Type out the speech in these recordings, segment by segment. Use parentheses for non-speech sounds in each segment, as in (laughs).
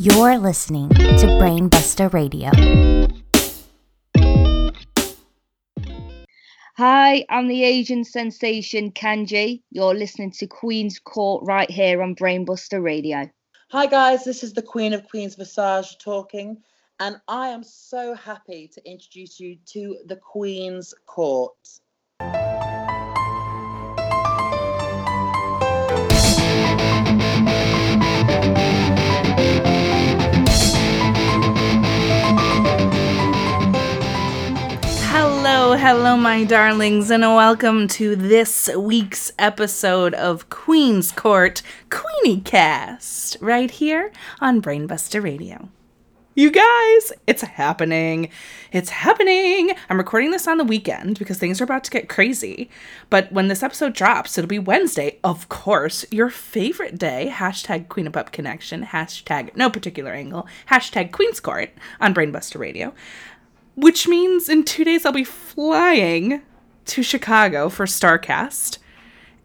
You're listening to Brainbuster Radio. Hi, I'm the Asian sensation Kanji. You're listening to Queen's Court right here on Brainbuster Radio. Hi, guys, this is the Queen of Queens Visage talking, and I am so happy to introduce you to the Queen's Court. Hello, my darlings, and welcome to this week's episode of Queen's Court Queeny Cast, right here on Brainbuster Radio. You guys, it's happening. It's happening. I'm recording this on the weekend because things are about to get crazy. But when this episode drops, it'll be Wednesday, of course, your favorite day. Hashtag Queen of Pup Connection, hashtag no particular angle, hashtag Queen's Court on Brainbuster Radio which means in two days I'll be flying to Chicago for Starrcast.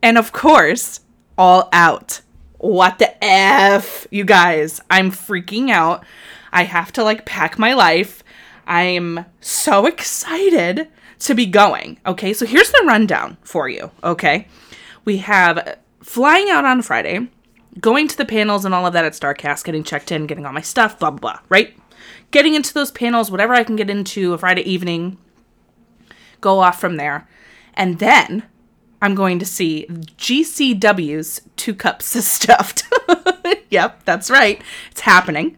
And of course, all out. What the F? You guys, I'm freaking out. I have to like pack my life. I'm so excited to be going. Okay, so here's the rundown for you. Okay, we have flying out on Friday, going to the panels and all of that at Starrcast, getting checked in, getting all my stuff, blah, blah, blah, right? Getting into those panels, whatever I can get into a Friday evening, go off from there. And then I'm going to see GCW's Two Cups of (laughs) Stuffed. (laughs) yep, that's right. It's happening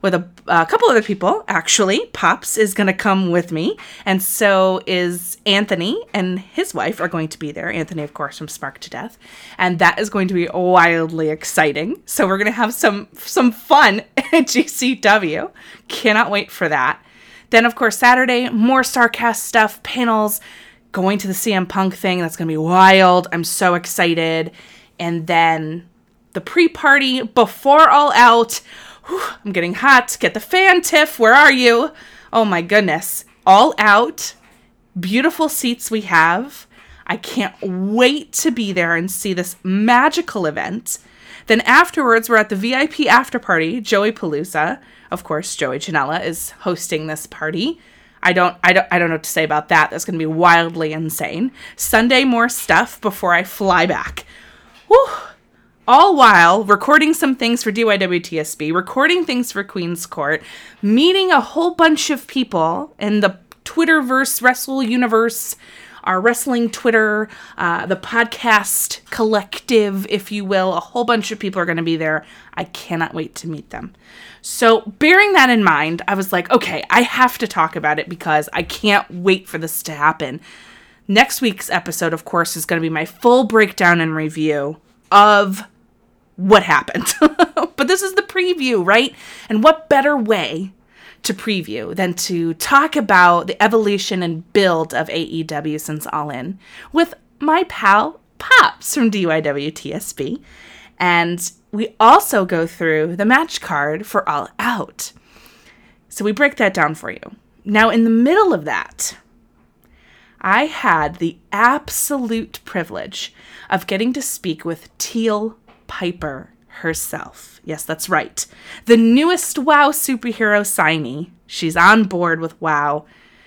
with a, a couple other people, actually. Pops is going to come with me, and so is Anthony and his wife are going to be there. Anthony, of course, from Spark to Death, and that is going to be wildly exciting. So we're going to have some some fun (laughs) at GCW. Cannot wait for that. Then, of course, Saturday, more Starrcast stuff, panels, going to the CM Punk thing. That's going to be wild. I'm so excited. And then the pre party before All Out Whew, I'm getting hot. Get the fan, Tiff. Where are you? Oh my goodness. All out. Beautiful seats we have. I can't wait to be there and see this magical event. Then afterwards, we're at the VIP after party, Joey Palooza. Of course, Joey Janela is hosting this party. I don't I don't I don't know what to say about that. That's gonna be wildly insane. Sunday more stuff before I fly back. Whew all while recording some things for DYWTSB, recording things for Queen's Court, meeting a whole bunch of people in the Twitterverse, Wrestle Universe, our wrestling Twitter, uh, the podcast collective, if you will. A whole bunch of people are going to be there. I cannot wait to meet them. So, bearing that in mind, I was like, okay, I have to talk about it because I can't wait for this to happen. Next week's episode, of course, is going to be my full breakdown and review of what happened. (laughs) but this is the preview, right? And what better way to preview than to talk about the evolution and build of AEW since All In with my pal Pops from DYWTSB. And we also go through the match card for All Out. So we break that down for you. Now, in the middle of that, I had the absolute privilege of getting to speak with Teal Piper herself. Yes, that's right. The newest WoW superhero signee. She's on board with WoW.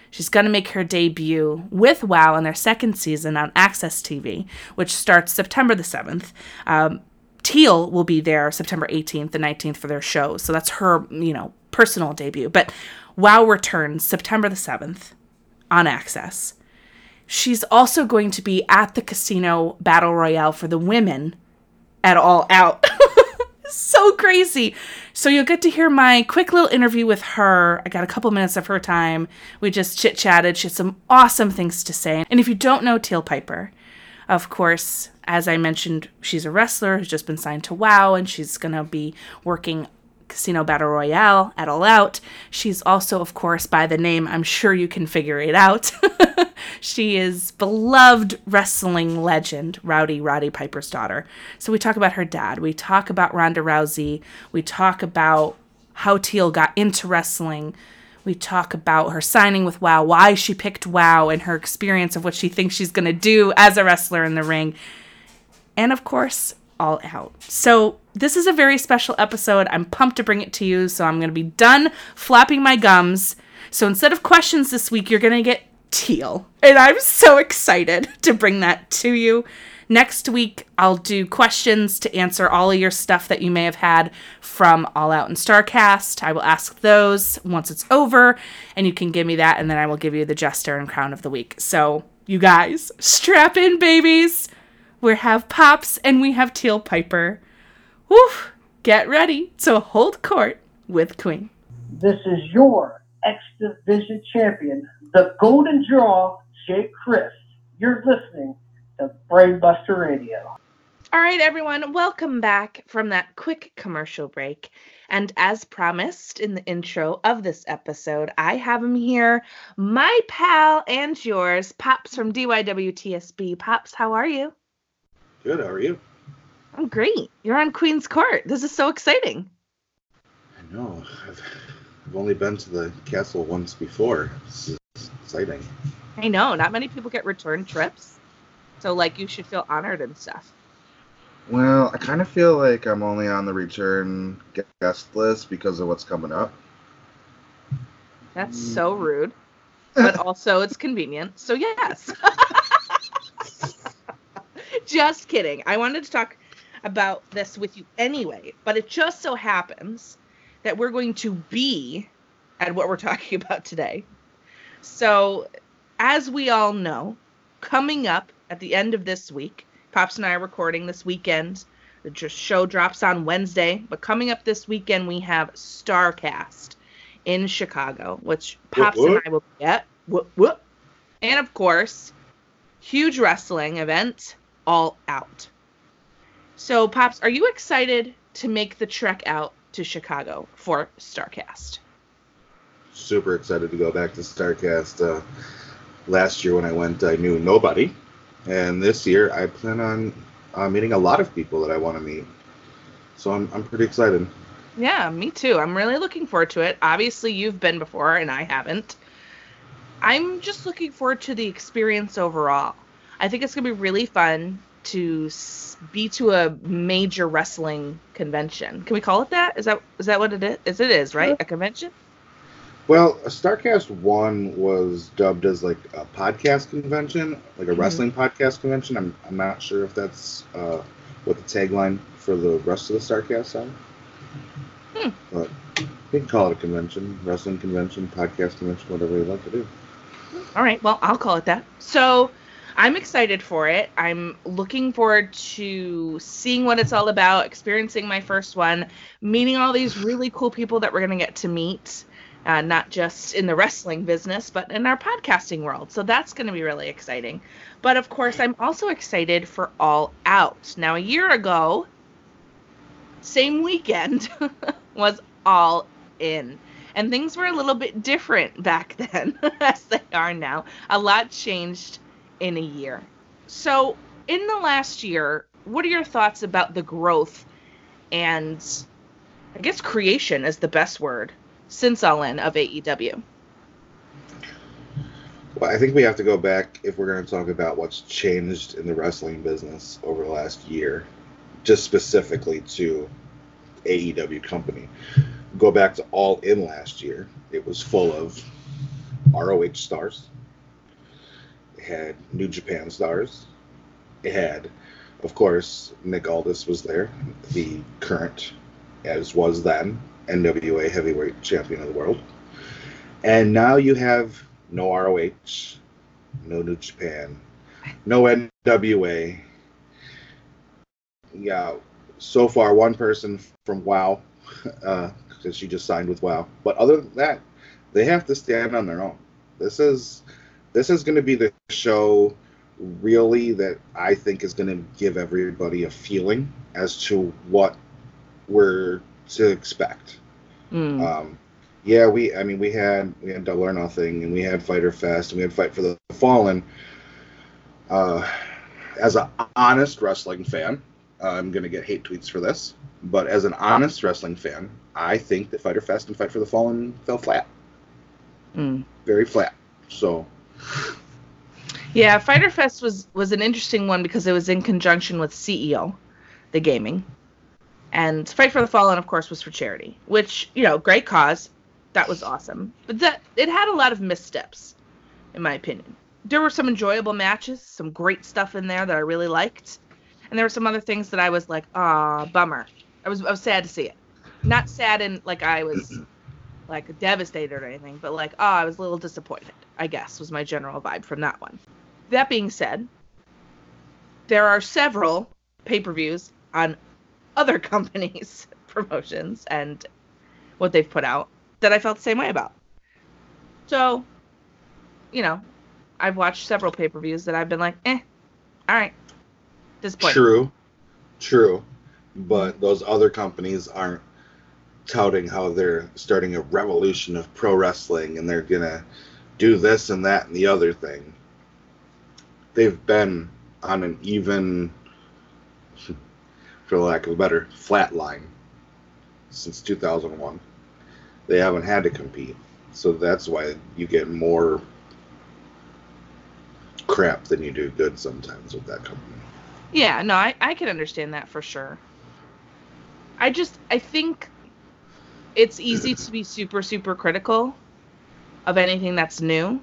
She's going to make her debut with WoW in their second season on AXS TV, which starts September the 7th. Um, Teal will be there September 18th and 19th for their show. So that's her, you know, personal debut. But WoW returns September the 7th on AXS. She's also going to be at the casino battle royale for the women at All Out. (laughs) so crazy. So you'll get to hear my quick little interview with her. I got a couple minutes of her time. We just chit chatted. She had some awesome things to say. And if you don't know Teal Piper, of course, as I mentioned, she's a wrestler who's just been signed to WoW and she's going to be working Casino Battle Royale at All Out. She's also, of course, by the name, I'm sure you can figure it out. (laughs) she is beloved wrestling legend, Rowdy Roddy Piper's daughter. So we talk about her dad. We talk about Ronda Rousey. We talk about how Teal got into wrestling. We talk about her signing with WoW, why she picked WoW, and her experience of what she thinks she's going to do as a wrestler in the ring. And of course, all out. So, this is a very special episode. I'm pumped to bring it to you. So, I'm going to be done flapping my gums. So, instead of questions this week, you're going to get teal. And I'm so excited (laughs) to bring that to you. Next week, I'll do questions to answer all of your stuff that you may have had from All Out and Starrcast. I will ask those once it's over, and you can give me that, and then I will give you the Jester and Crown of the Week. So, you guys, strap in, babies. We have Pops and we have Teal Piper. Woof! Get ready to hold court with Queen. This is your X Division champion, the Golden Jaw, Jake Crist. You're listening to Brainbuster Radio. All right, everyone, welcome back from that quick commercial break. And as promised in the intro of this episode, I have him here, my pal and yours, Pops from DYWTSB. Pops, how are you? Good. How are you? I'm great. You're on Queen's Court. This is so exciting. I know. I've, I've only been to the castle once before. It's exciting. I know. Not many people get return trips. So, like, you should feel honored and stuff. Well, I kind of feel like I'm only on the return guest list because of what's coming up. That's so mm. rude. (laughs) But also, it's convenient. So, yes. (laughs) just kidding. I wanted to talk about this with you anyway, but it just so happens that we're going to be at what we're talking (laughs) about today. So, as we all know, coming up at the end of this week, Pops and I are recording this weekend. The show drops on Wednesday, but coming up this weekend, we have Starrcast in Chicago, which Pops whoop, whoop. and I will be at. Whoop, whoop. And of course, huge wrestling event all out. So, Pops, are you excited to make the trek out to Chicago for Starrcast? Super excited to go back to Starrcast. Uh, last year when I went, I knew nobody. And this year, I plan on uh, meeting a lot of people that I want to meet. So I'm, I'm pretty excited. Yeah, me too. I'm really looking forward to it. Obviously, you've been before and I haven't. I'm just looking forward to the experience overall. I think it's gonna be really fun to be to a major wrestling convention. Can we call it that? Is that is that what it is? Is it is right? A convention? Well, Starrcast One was dubbed as like a podcast convention, like a mm-hmm. wrestling podcast convention. I'm I'm not sure if that's uh, what the tagline for the rest of the Starrcast are. Hmm. But we can call it a convention, wrestling convention, podcast convention, whatever you'd like to do. All right. Well, I'll call it that. So I'm excited for it. I'm looking forward to seeing what it's all about, experiencing my first one, meeting all these really cool people that we're going to get to meet, uh, not just in the wrestling business, but in our podcasting world. So that's going to be really exciting. But of course, I'm also excited for All Out. Now, a year ago, same weekend, (laughs) was All In. And things were a little bit different back (laughs) then as they are now. A lot changed in a year. So, in the last year, what are your thoughts about the growth and I guess creation is the best word since All In of AEW? Well, I think we have to go back if we're going to talk about what's changed in the wrestling business over the last year, just specifically to AEW company. Go back to All In last year. It was full of ROH stars, it had New Japan stars. It had of course, Nick Aldis was there, the current, as was then, NWA heavyweight champion of the world. And now you have no ROH, no New Japan, no NWA. Yeah, so far one person from WoW, because (laughs) uh, she just signed with WoW. But other than that, they have to stand on their own. This is this is going to be the show really that I think is going to give everybody a feeling as to what we're to expect. Mm. Um, yeah, we I mean we had we had Double or Nothing and we had Fyter Fest and we had Fight for the Fallen. Uh, as an honest wrestling fan, I'm gonna get hate tweets for this, but as an honest wrestling fan, I think that Fyter Fest and Fight for the Fallen fell flat, Mm. very flat. So Yeah, Fyter Fest was was an interesting one because it was in conjunction with CEO, the gaming, and Fight for the Fallen, of course, was for charity, which you know, great cause, that was awesome. But that it had a lot of missteps, in my opinion. There were some enjoyable matches, some great stuff in there that I really liked, and there were some other things that I was like, ah, bummer. I was I was sad to see it, not sad in like I was like devastated or anything, but like, oh, I was a little disappointed. I guess was my general vibe from that one. That being said, there are several pay-per-views on other (laughs) companies' (laughs) promotions and what they've put out that I felt the same way about. So, you know, I've watched several pay-per-views that I've been like, eh, all right, disappointed. True, true, but those other companies aren't touting how they're starting a revolution of pro wrestling and they're gonna do this and that and the other thing. They've been on an even, (laughs) for lack of a better, flat line since 2001. They haven't had to compete, so that's why you get more crap than you do good sometimes with that company. Yeah, no, I, I can understand that for sure. I just I think it's easy to be super, super critical of anything that's new.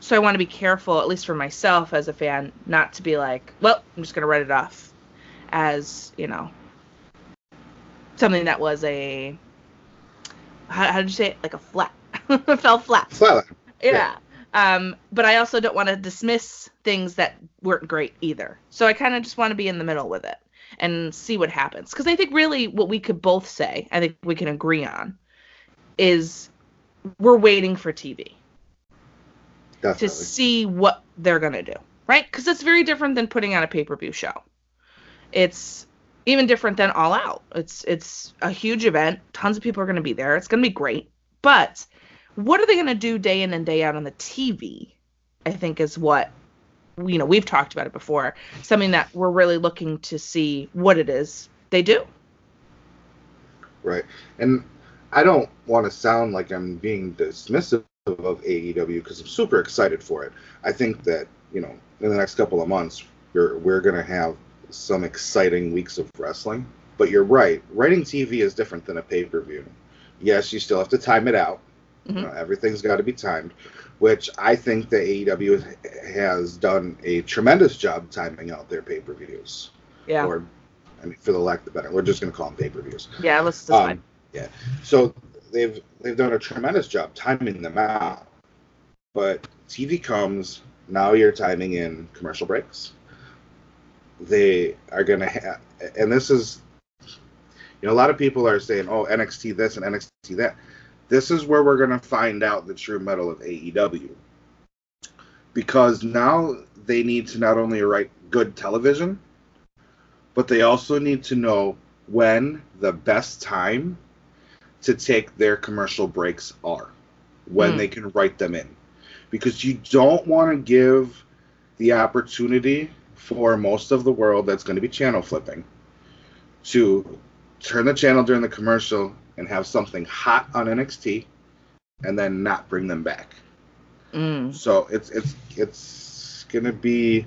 So I want to be careful, at least for myself as a fan, not to be like, well, I'm just gonna write it off as, you know, something that was a how, how did you say it? Like a flat. (laughs) fell flat. Flat. Yeah. Um, but I also don't want to dismiss things that weren't great either. So I kind of just want to be in the middle with it and see what happens. Because I think really what we could both say, I think we can agree on, is we're waiting for TV Definitely. to see what they're going to do, right? Because it's very different than putting on a pay per view show. It's even different than All Out. It's it's a huge event. Tons of people are going to be there. It's going to be great. But what are they going to do day in and day out on the TV? I think is what you know we've talked about it before. Something that we're really looking to see what it is they do. Right. And I don't want to sound like I'm being dismissive of AEW because I'm super excited for it. I think that, you know, in the next couple of months, we're, we're going to have some exciting weeks of wrestling. But you're right. Writing TV is different than a pay per view. Yes, you still have to time it out. Mhm. You know, everything's got to be timed, which I think the AEW has done a tremendous job timing out their pay per views. Yeah. Or, I mean, for the lack of the better, we're just going to call them pay per views. yeah, let's just Um, yeah. So they've they've done a tremendous job timing them out. But TV comes now. You're timing in commercial breaks. They are going to have, and this is, you know, a lot of people are saying, "Oh, NXT this and NXT that." This is where we're going to find out the true mettle of AEW. Because now they need to not only write good television, but they also need to know when the best time to take their commercial breaks are, when Hmm. they can write them in. Because you don't want to give the opportunity for most of the world that's going to be channel flipping to turn the channel during the commercial and have something hot on NXT and then not bring them back. Mm. So it's it's it's gonna be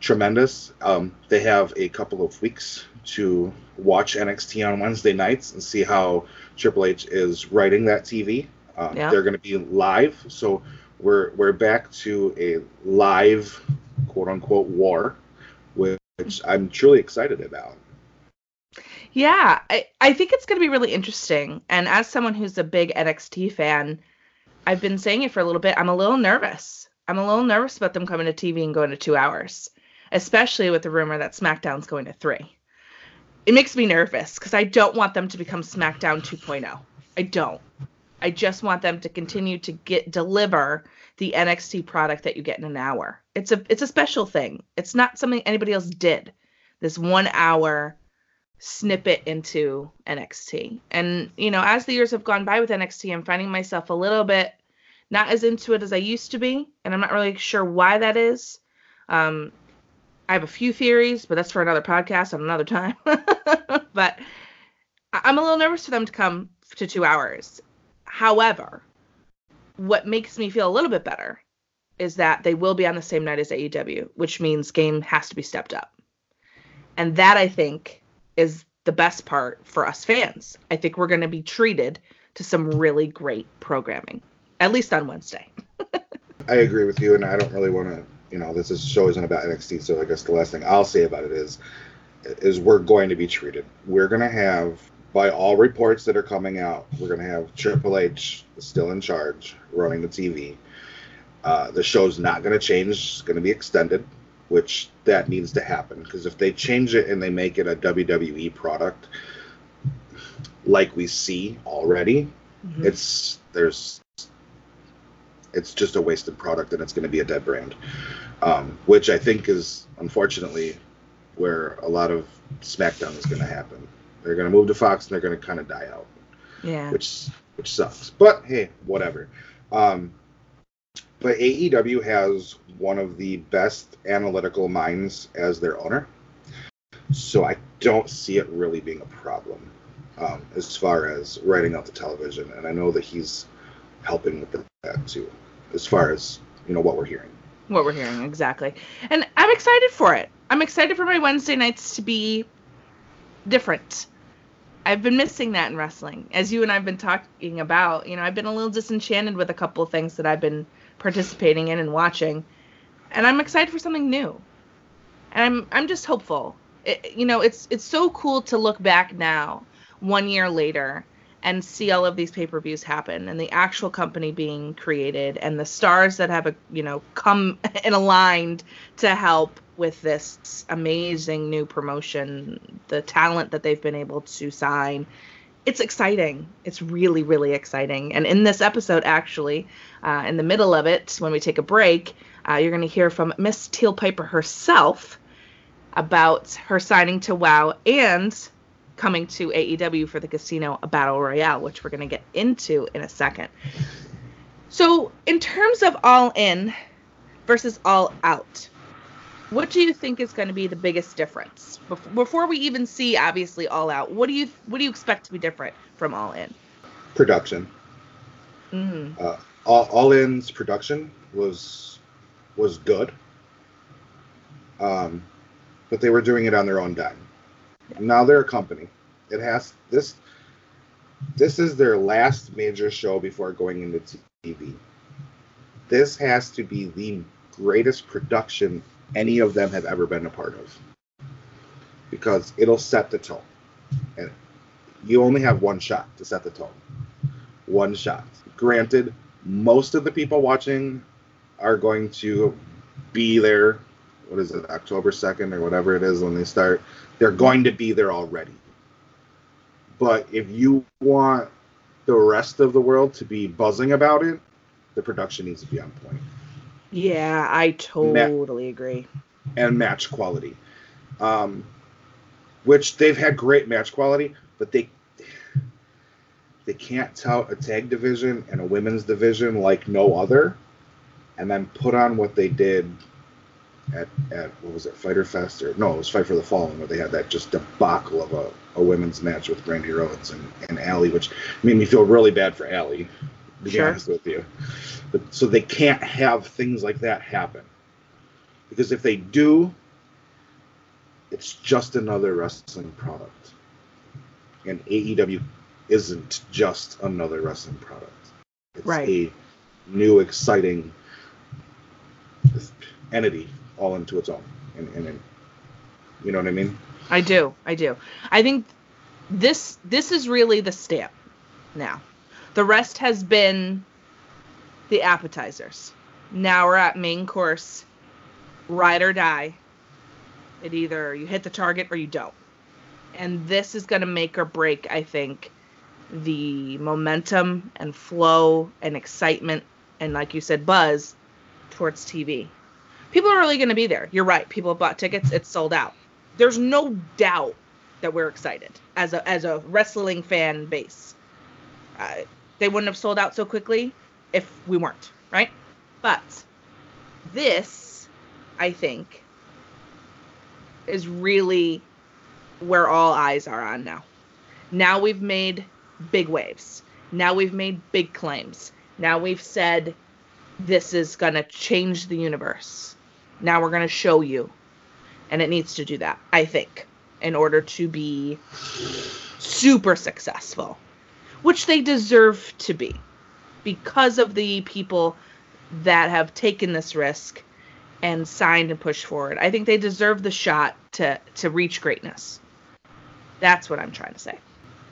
tremendous. Um, they have a couple of weeks to watch NXT on Wednesday nights and see how Triple H is writing that TV. Uh, Yeah. They're gonna be live, so we're we're back to a live quote unquote war which I'm truly excited about. Yeah, I, I think it's going to be really interesting. And as someone who's a big NXT fan, I've been saying it for a little bit. I'm a little nervous. I'm a little nervous about them coming to TV and going to two hours, especially with the rumor that SmackDown's going to three. It makes me nervous because I don't want them to become SmackDown 2.0. I don't. I just want them to continue to get deliver the NXT product that you get in an hour. It's a it's a special thing. It's not something anybody else did. This one hour snippet into NXT. And you know, as the years have gone by with NXT, I'm finding myself a little bit not as into it as I used to be, and I'm not really sure why that is. Um, I have a few theories, but that's for another podcast on another time. (laughs) but I'm a little nervous for them to come to two hours. However, what makes me feel a little bit better is that they will be on the same night as AEW, which means game has to be stepped up. And that I think is the best part for us fans. I think we're going to be treated to some really great programming, at least on Wednesday. (laughs) I agree with you, and I don't really want to. You know, this is show isn't about NXT, so I guess the last thing I'll say about it is, is we're going to be treated. We're going to have, by all reports that are coming out, we're going to have Triple H still in charge, running the TV. Uh, the show's not going to change; it's going to be extended which that needs to happen because if they change it and they make it a WWE product like we see already, mm-hmm. it's there's it's just a wasted product and it's going to be a dead brand, um, which I think is unfortunately where a lot of SmackDown is going to happen. They're going to move to Fox and they're going to kind of die out. Yeah. Which which sucks, but hey, whatever. Um, but AEW has one of the best analytical minds as their owner. So I don't see it really being a problem um, as far as writing out the television. And I know that he's helping with that too, as far as, you know, what we're hearing. What we're hearing, exactly. And I'm excited for it. I'm excited for my Wednesday nights to be different. I've been missing that in wrestling. As you and I've been talking about, you know, I've been a little disenchanted with a couple of things that I've been participating in and watching, and I'm excited for something new. And I'm I'm just hopeful. It, you know, it's it's so cool to look back now, one year later, and see all of these pay-per-views happen, and the actual company being created, and the stars that have a you know come (laughs) and aligned to help with this amazing new promotion, the talent that they've been able to sign, it's exciting. It's really, really exciting. And in this episode, actually, uh, in the middle of it, when we take a break, uh, you're going to hear from Miss Teal Piper herself about her signing to WoW and coming to AEW for the Casino Battle Royale, which we're going to get into in a second. So, in terms of All In versus All Out, what do you think is going to be the biggest difference before we even see obviously All Out? What do you what do you expect to be different from All In? Production. Mm-hmm. Uh, all, all In's production was was good, um, but they were doing it on their own dime. Now they're a company. It has this. This is their last major show before going into TV. This has to be the greatest production any of them have ever been a part of. Because it'll set the tone. And you only have one shot to set the tone. One shot. Granted most of the people watching are going to be there what is it october 2nd or whatever it is when they start they're going to be there already. But if you want the rest of the world to be buzzing about it the production needs to be on point yeah, I totally Ma- agree. And match quality. Um, which they've had great match quality, but they they can't tout a tag division and a women's division like no other, and then put on what they did at, at what was it, Fyter Fest or no, it was Fight for the Fallen where they had that just debacle of a, a women's match with Brandi Rhodes and, and Allie, which made me feel really bad for Allie, to sure. be honest with you. But so they can't have things like that happen. Because if they do, it's just another wrestling product. And AEW isn't just another wrestling product. It's right. a new, exciting entity all into its own. And, and, and You know what I mean? I do. I do. I think this this is really the stamp now. The rest has been the appetizers. Now we're at main course, ride or die. It either you hit the target or you don't. And this is going to make or break, I think, the momentum and flow and excitement and, like you said, buzz towards TV. People are really going to be there. You're right. People have bought tickets. It's sold out. There's no doubt that we're excited as a as a wrestling fan base. Uh, they wouldn't have sold out so quickly if we weren't, right? But this, I think, is really where all eyes are on now. Now we've made big waves. Now we've made big claims. Now we've said this is going to change the universe. Now we're going to show you. And it needs to do that, I think, in order to be super successful, which they deserve to be because of the people that have taken this risk and signed and pushed forward. I think they deserve the shot to to reach greatness. That's what I'm trying to say.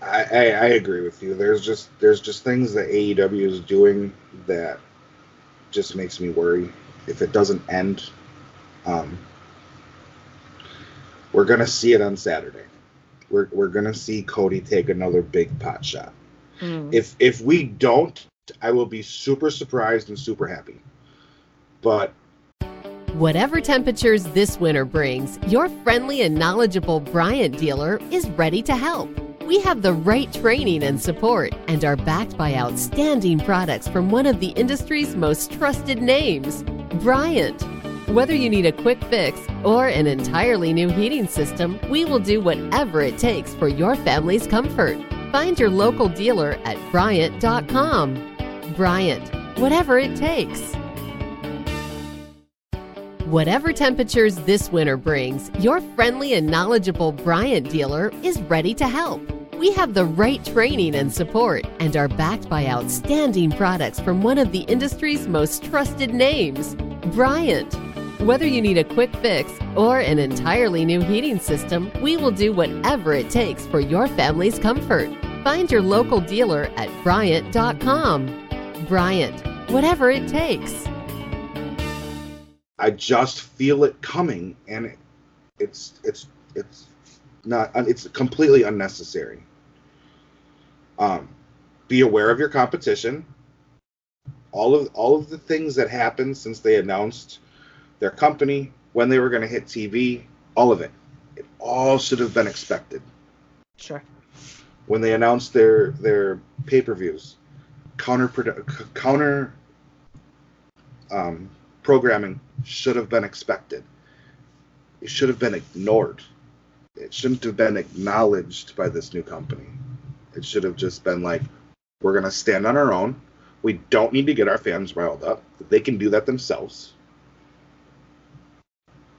I, I, I agree with you. There's just there's just things that AEW is doing that just makes me worry if it doesn't end. Um, we're gonna see it on Saturday. We're we're gonna see Cody take another big pot shot. Mm. If if we don't, I will be super surprised and super happy. But Whatever temperatures this winter brings, your friendly and knowledgeable Bryant dealer is ready to help. We have the right training and support and are backed by outstanding products from one of the industry's most trusted names, Bryant. Whether you need a quick fix or an entirely new heating system, we will do whatever it takes for your family's comfort. Find your local dealer at Bryant.com. Bryant, whatever it takes. Whatever temperatures this winter brings, your friendly and knowledgeable Bryant dealer is ready to help. We have the right training and support and are backed by outstanding products from one of the industry's most trusted names, Bryant. Whether you need a quick fix or an entirely new heating system, we will do whatever it takes for your family's comfort. Find your local dealer at Bryant.com. Bryant, whatever it takes. I just feel it coming, and it, it's it's it's not it's completely unnecessary. Um, be aware of your competition. All of all of the things that happened since they announced their company when they were going to hit TV, all of it, it all should have been expected. Sure. When they announced their their pay per views, counter counter um, programming should have been expected. It should have been ignored. It shouldn't have been acknowledged by this new company. It should have just been like, we're going to stand on our own. We don't need to get our fans riled up. They can do that themselves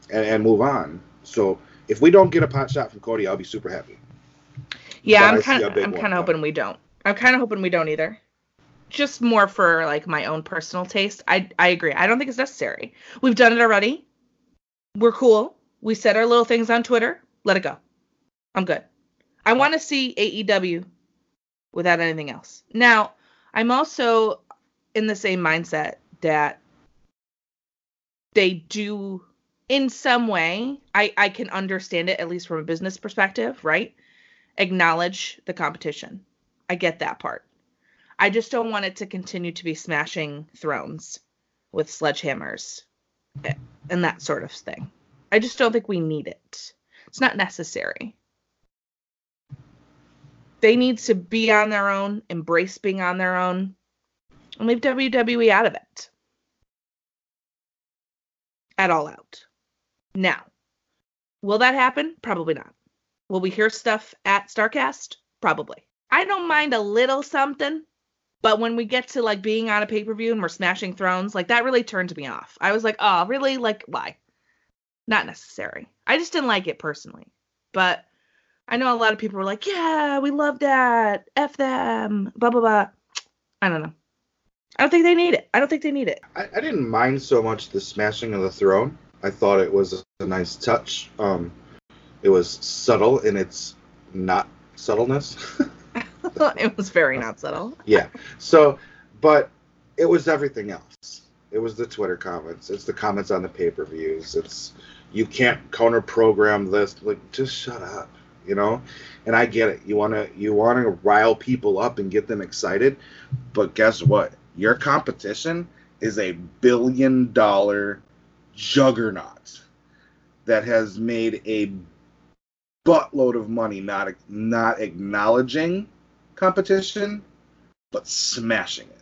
and, and move on. So if we don't get a pot shot from Cody, I'll be super happy. Yeah, But I'm kind of I'm kind of hoping we don't. I'm kind of hoping we don't either. Just more for like my own personal taste. I I agree. I don't think it's necessary. We've done it already. We're cool. We said our little things on Twitter. Let it go. I'm good. I want to see AEW without anything else. Now, I'm also in the same mindset that they do in some way I, I can understand it at least from a business perspective right? Acknowledge the competition. I get that part. I just don't want it to continue to be smashing thrones with sledgehammers eh, and that sort of thing. I just don't think we need it. It's not necessary. They need to be on their own embrace being on their own and leave wwe out of it. At all out now, will that happen? Probably not. Will we hear stuff at Starrcast? Probably. I don't mind a little something, but when we get to like being on a pay per view and we're smashing thrones, like that really turned me off. I was like, oh, really? Like, why? Not necessary. I just didn't like it personally. But I know a lot of people were like, yeah, we love that. F them. Blah, blah, blah. I don't know. I don't think they need it. I don't think they need it. I, I didn't mind so much the smashing of the throne. I thought it was a nice touch. Um, It was subtle in its not subtleness. (laughs) it was very not subtle. (laughs) yeah. So, but it was everything else. It was the Twitter comments. It's the comments on the pay per views. It's you can't counter program this. Like, just shut up, you know. And I get it. You wanna you wanna rile people up and get them excited, but guess what? Your competition is a billion dollar juggernaut that has made a buttload of money not not acknowledging competition but smashing it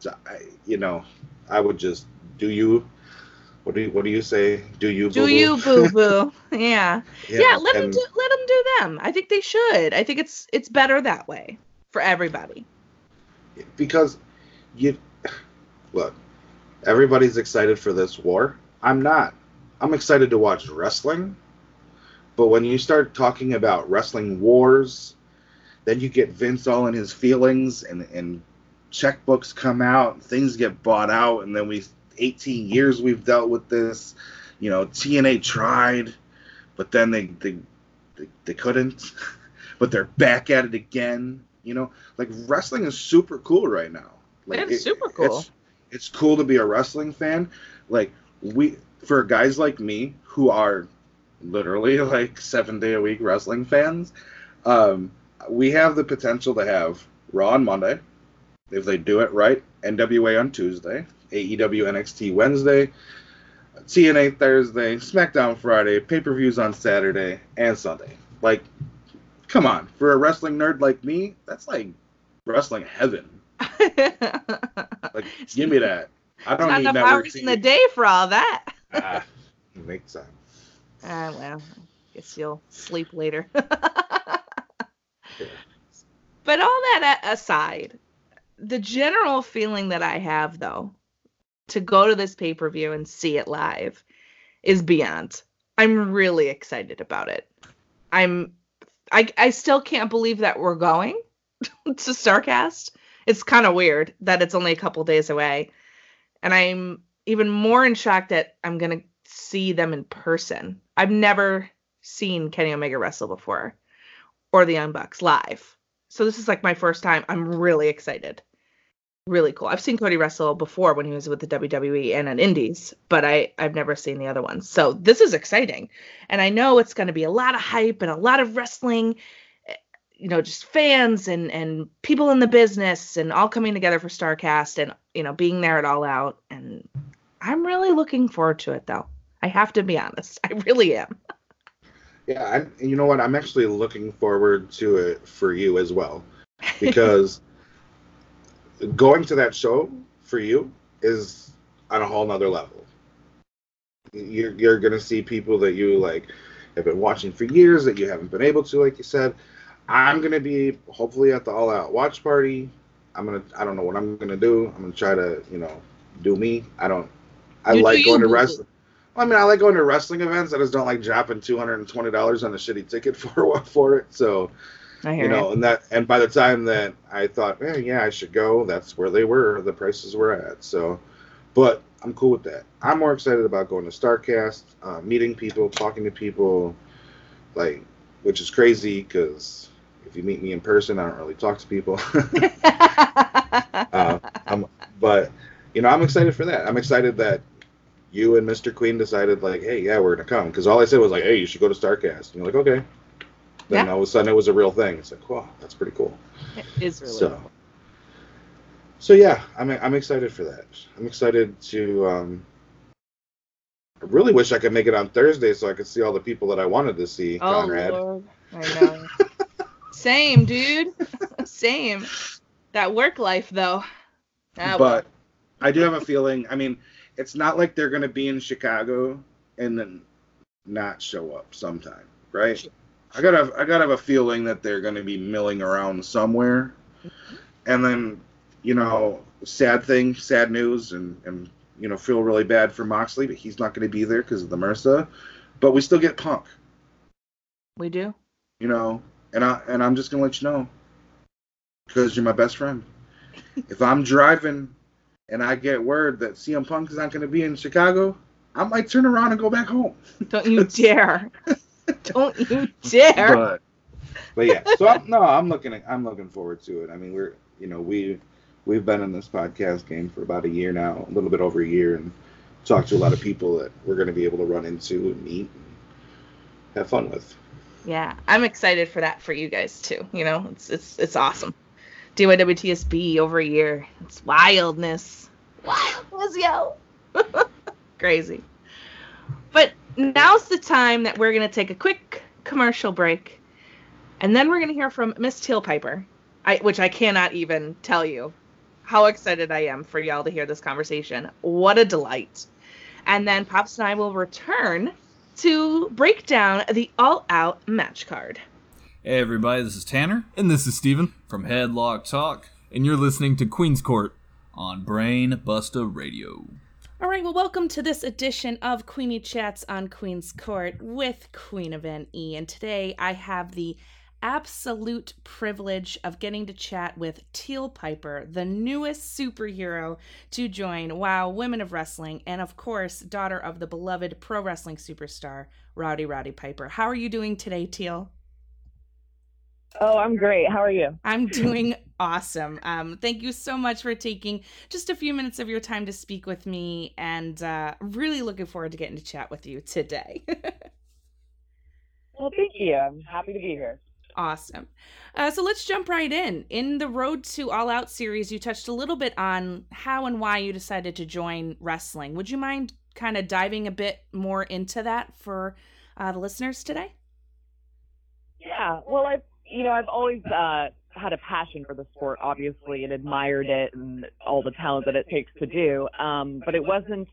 so I, you know i would just do you what do you what do you say do you Do boo-boo? you boo boo? (laughs) yeah. (laughs) Yeah, yeah. let them do let them do them. I think they should. I think it's it's better that way for everybody. because you (sighs) look everybody's excited for this war. I'm not. I'm excited to watch wrestling. But when you start talking about wrestling wars then you get vince all in his feelings and and checkbooks come out things get bought out and then we 18 years we've dealt with this you know tna tried but then they they they, they couldn't (laughs) but they're back at it again you know? Like wrestling is super cool right now. Like It's super cool. it's, it's cool to be a wrestling fan. Like we for guys like me who are literally (laughs) like seven day a week wrestling fans um we have the potential to have raw on monday if they do it right nwa on tuesday aew nxt wednesday tna thursday smackdown friday pay-per-views on saturday and sunday. Like come on. For a wrestling nerd like me that's like wrestling heaven (laughs) like (laughs) give me that i don't Not need enough hours in the day for all that. (laughs) Ah, makes sense Ah, well, guess you'll sleep later. (laughs) But all that aside, the general feeling that I have, though, to go to this pay per view and see it live is beyond. I'm really excited about it. I'm, I, I still can't believe that we're going to Starrcast. It's kind of weird that it's only a couple days away. And I'm even more in shock that I'm going to see them in person. I've never seen Kenny Omega wrestle before or the Young Bucks live. So this is like my first time. I'm really excited. Really cool. I've seen Cody wrestle before when he was with the WWE and at Indies, but I I've never seen the other ones. So this is exciting. And I know it's going to be a lot of hype and a lot of wrestling you know, just fans and and people in the business and all coming together for Starrcast and you know, being there at all out and I'm really looking forward to it though. I have to be honest. (laughs) I really am. Yeah, I, and you know what? I'm actually looking forward to it for you as well, because (laughs) going to that show for you is on a whole nother level. You're you're gonna see people that you like have been watching for years that you haven't been able to, like you said. I'm gonna be hopefully at the All Out watch party. I'm gonna I don't know what I'm gonna do. I'm gonna try to you know do me. I don't. I You do like you, going to wrestling. I mean, I like going to wrestling events. I just don't like dropping two hundred and twenty dollars on a shitty ticket (laughs) for for it. So you know, and that and by the time that I thought, eh, yeah, I should go, that's where they were. The prices were at. So, but I'm cool with that. I'm more excited about going to Starrcast, uh, meeting people, talking to people, like, which is crazy because you meet me in person, I don't really talk to people. (laughs) uh, I'm, but you know, I'm excited for that. I'm excited that you and Mr. Queen decided like, hey, yeah, we're gonna come. Because all I said was like, hey, you should go to Starrcast. And you're like, okay. Then Yeah. all of a sudden it was a real thing. It's like, wow, that's pretty cool. It is really so, cool. so yeah, I'm I'm excited for that. I'm excited to. Um, I really wish I could make it on Thursday so I could see all the people that I wanted to see. Oh Conrad. Lord, I know. (laughs) Same, dude. Same. That work life, though. Ah, well. but I do have a feeling. I mean, it's not like they're going to be in Chicago and then not show up sometime, right? I gotta, I gotta have a feeling that they're going to be milling around somewhere, and then, you know, sad thing, sad news, and and you know, feel really bad for Moxley, but he's not going to be there because of the MRSA, but we still get Punk, we do. you know, and I and I'm just gonna let you know because you're my best friend. if I'm driving and I get word that CM Punk is not going to be in Chicago, I might turn around and go back home. (laughs) Don't you dare. (laughs) Don't you dare. But, but yeah, so I'm, no, I'm looking. At, I'm looking forward to it. I mean, we're you know we we've been in this podcast game for about a year now, a little bit over a year, and talked to a lot of people that we're going to be able to run into and meet and have fun with. Yeah, I'm excited for that for you guys too. You know, it's it's it's awesome. DYWTSB over a year. It's wildness. Wildness, yo. (laughs) Crazy. But now's the time that we're gonna take a quick commercial break, and then we're gonna hear from Miss Teal Piper, I, which I cannot even tell you how excited I am for y'all to hear this conversation. What a delight! And then Pops and I will return to break down the all out match card. Hey everybody, this is Tanner. And this is Steven from Headlock Talk. And you're listening to Queen's Court on Brain Buster Radio. All right, well, welcome to this edition of Queeny Chats on Queen's Court with Queen Event E. And today I have the absolute privilege of getting to chat with Teal Piper, the newest superhero to join WoW Women of Wrestling, and of course, daughter of the beloved pro wrestling superstar, Rowdy Roddy Piper. How are you doing today, Teal? Oh, I'm great. How are you? I'm (laughs) doing awesome. Um, thank you so much for taking just a few minutes of your time to speak with me, and uh, really looking forward to getting to chat with you today. (laughs) well, thank you. I'm happy to be here. Awesome. Uh, so let's jump right in. In the Road to All Out series, you touched a little bit on how and why you decided to join wrestling. Would you mind kind of diving a bit more into that for uh, the listeners today? Yeah. Well, I've you know I've always uh, had a passion for the sport, obviously, and admired it and all the talent that it takes to do. Um, but it wasn't.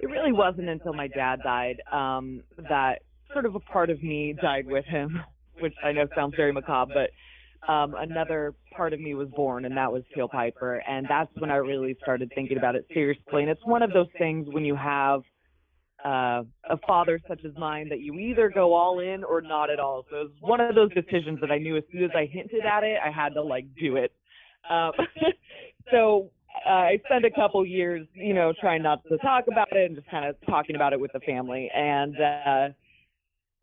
It really wasn't until my dad died um, that sort of a part of me died with him which I know sounds very macabre, but um, another part of me was born, and that was Teal Piper. And that's when I really started thinking about it seriously. And it's one of those things when you have uh, a father such as mine that you either go all in or not at all. So it was one of those decisions that I knew as soon as I hinted at it, I had to like do it. Um, (laughs) so uh, I spent a couple years, you know, trying not to talk about it and just kind of talking about it with the family. And uh,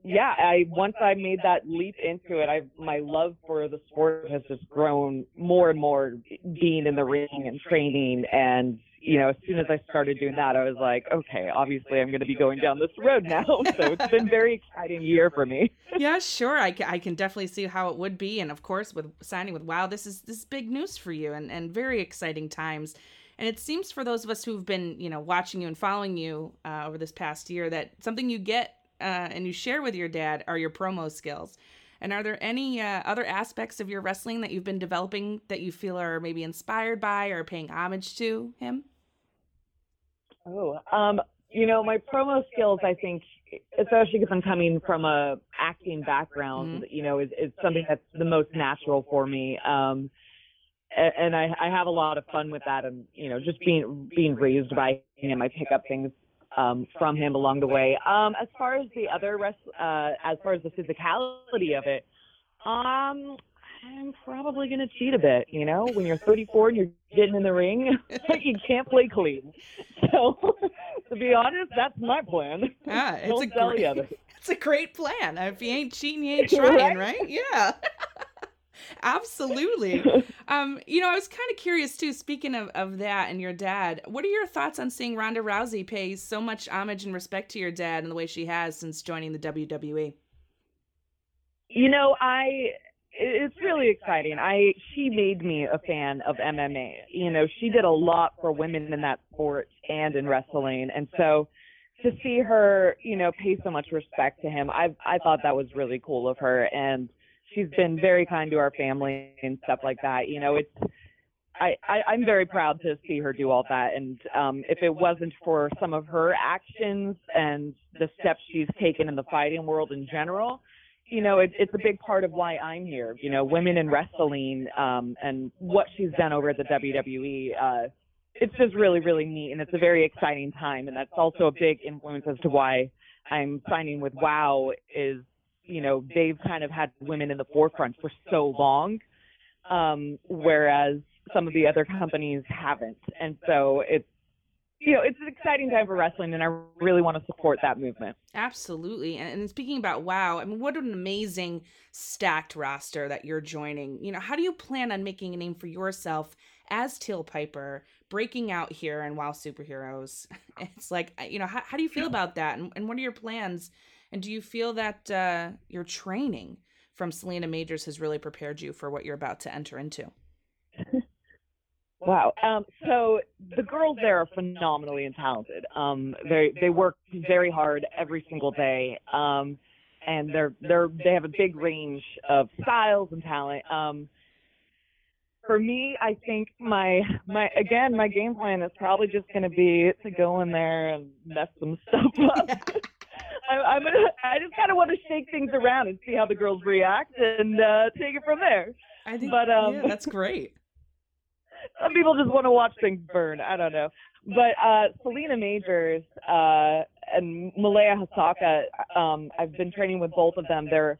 yeah, I once I made that leap into it, I my love for the sport has just grown more and more. Being in the ring and training, and you know, as soon as I started doing that, I was like, okay, obviously I'm going to be going down this road now. (laughs) so it's been very exciting year for me. (laughs) yeah, sure, I, I can definitely see how it would be, and of course, with signing with WoW, this is this is big news for you, and and very exciting times. And it seems for those of us who've been, you know, watching you and following you uh, over this past year, that something you get uh, and you share with your dad are your promo skills. And are there any uh, other aspects of your wrestling that you've been developing that you feel are maybe inspired by or paying homage to him? Oh, um, you know, my promo skills, I think, especially because I'm coming from a acting background, mm-hmm. you know, is, is something that's the most natural for me. Um, and I, I have a lot of fun with that, and you know, just being being raised by him, I pick up things um, from him along the way. Um, as far as the other rest, uh, as far as the physicality of it, um, I'm probably gonna cheat a bit. You know, when you're 34 and you're getting in the ring, (laughs) you can't play clean. (laughs) So, (laughs) to be honest, that's my plan. Yeah, it's a great, it's a great plan. If you ain't cheating, you ain't trying, right? right? Yeah. Absolutely. (laughs) um, you know, I was kind of curious too, speaking of, of that and your dad, what are your thoughts on seeing Ronda Rousey pay so much homage and respect to your dad and the way she has since joining the WWE? You know, I it's really exciting. I she made me a fan of MMA. You know, she did a lot for women in that sport and in wrestling. And so to see her, you know, pay so much respect to him, I I thought that was really cool of her and she's been very kind to our family and stuff like that. You know, it's I, I I'm very proud to see her do all that. And um, if it wasn't for some of her actions and the steps she's taken in the fighting world in general, you know, it, it's a big part of why I'm here. You know, women in wrestling um, and what she's done over at the WWE. Uh, it's just really, really neat, and it's a very exciting time. And that's also a big influence as to why I'm signing with WoW. Is you know, they've kind of had women in the forefront for so long, um, whereas some of the other companies haven't. And so it's you know, it's an exciting time for wrestling, and I really want to support that movement. Absolutely. And, and speaking about WoW, I mean, what an amazing stacked roster that you're joining. You know, how do you plan on making a name for yourself as Teal Piper, breaking out here in WoW Superheroes? (laughs) It's like, you know, how, how do you feel about that? And, and what are your plans? And do you feel that uh, your training from Selina Majors has really prepared you for what you're about to enter into? Wow. Um, so the girls there are phenomenally talented. Um, they they work very hard every single day, um, and they're they're they have a big range of styles and talent. Um, for me, I think my my again my game plan is probably just going to be to go in there and mess some stuff up. (laughs) I, I'm gonna, I just kind of want to shake things around and see how the girls react and uh, take it from there. I think, but um, yeah, that's great. (laughs) some people just want to watch things burn. I don't know. But uh, Selina Majors uh, and Malia Hosaka, um, I've been training with both of them. They're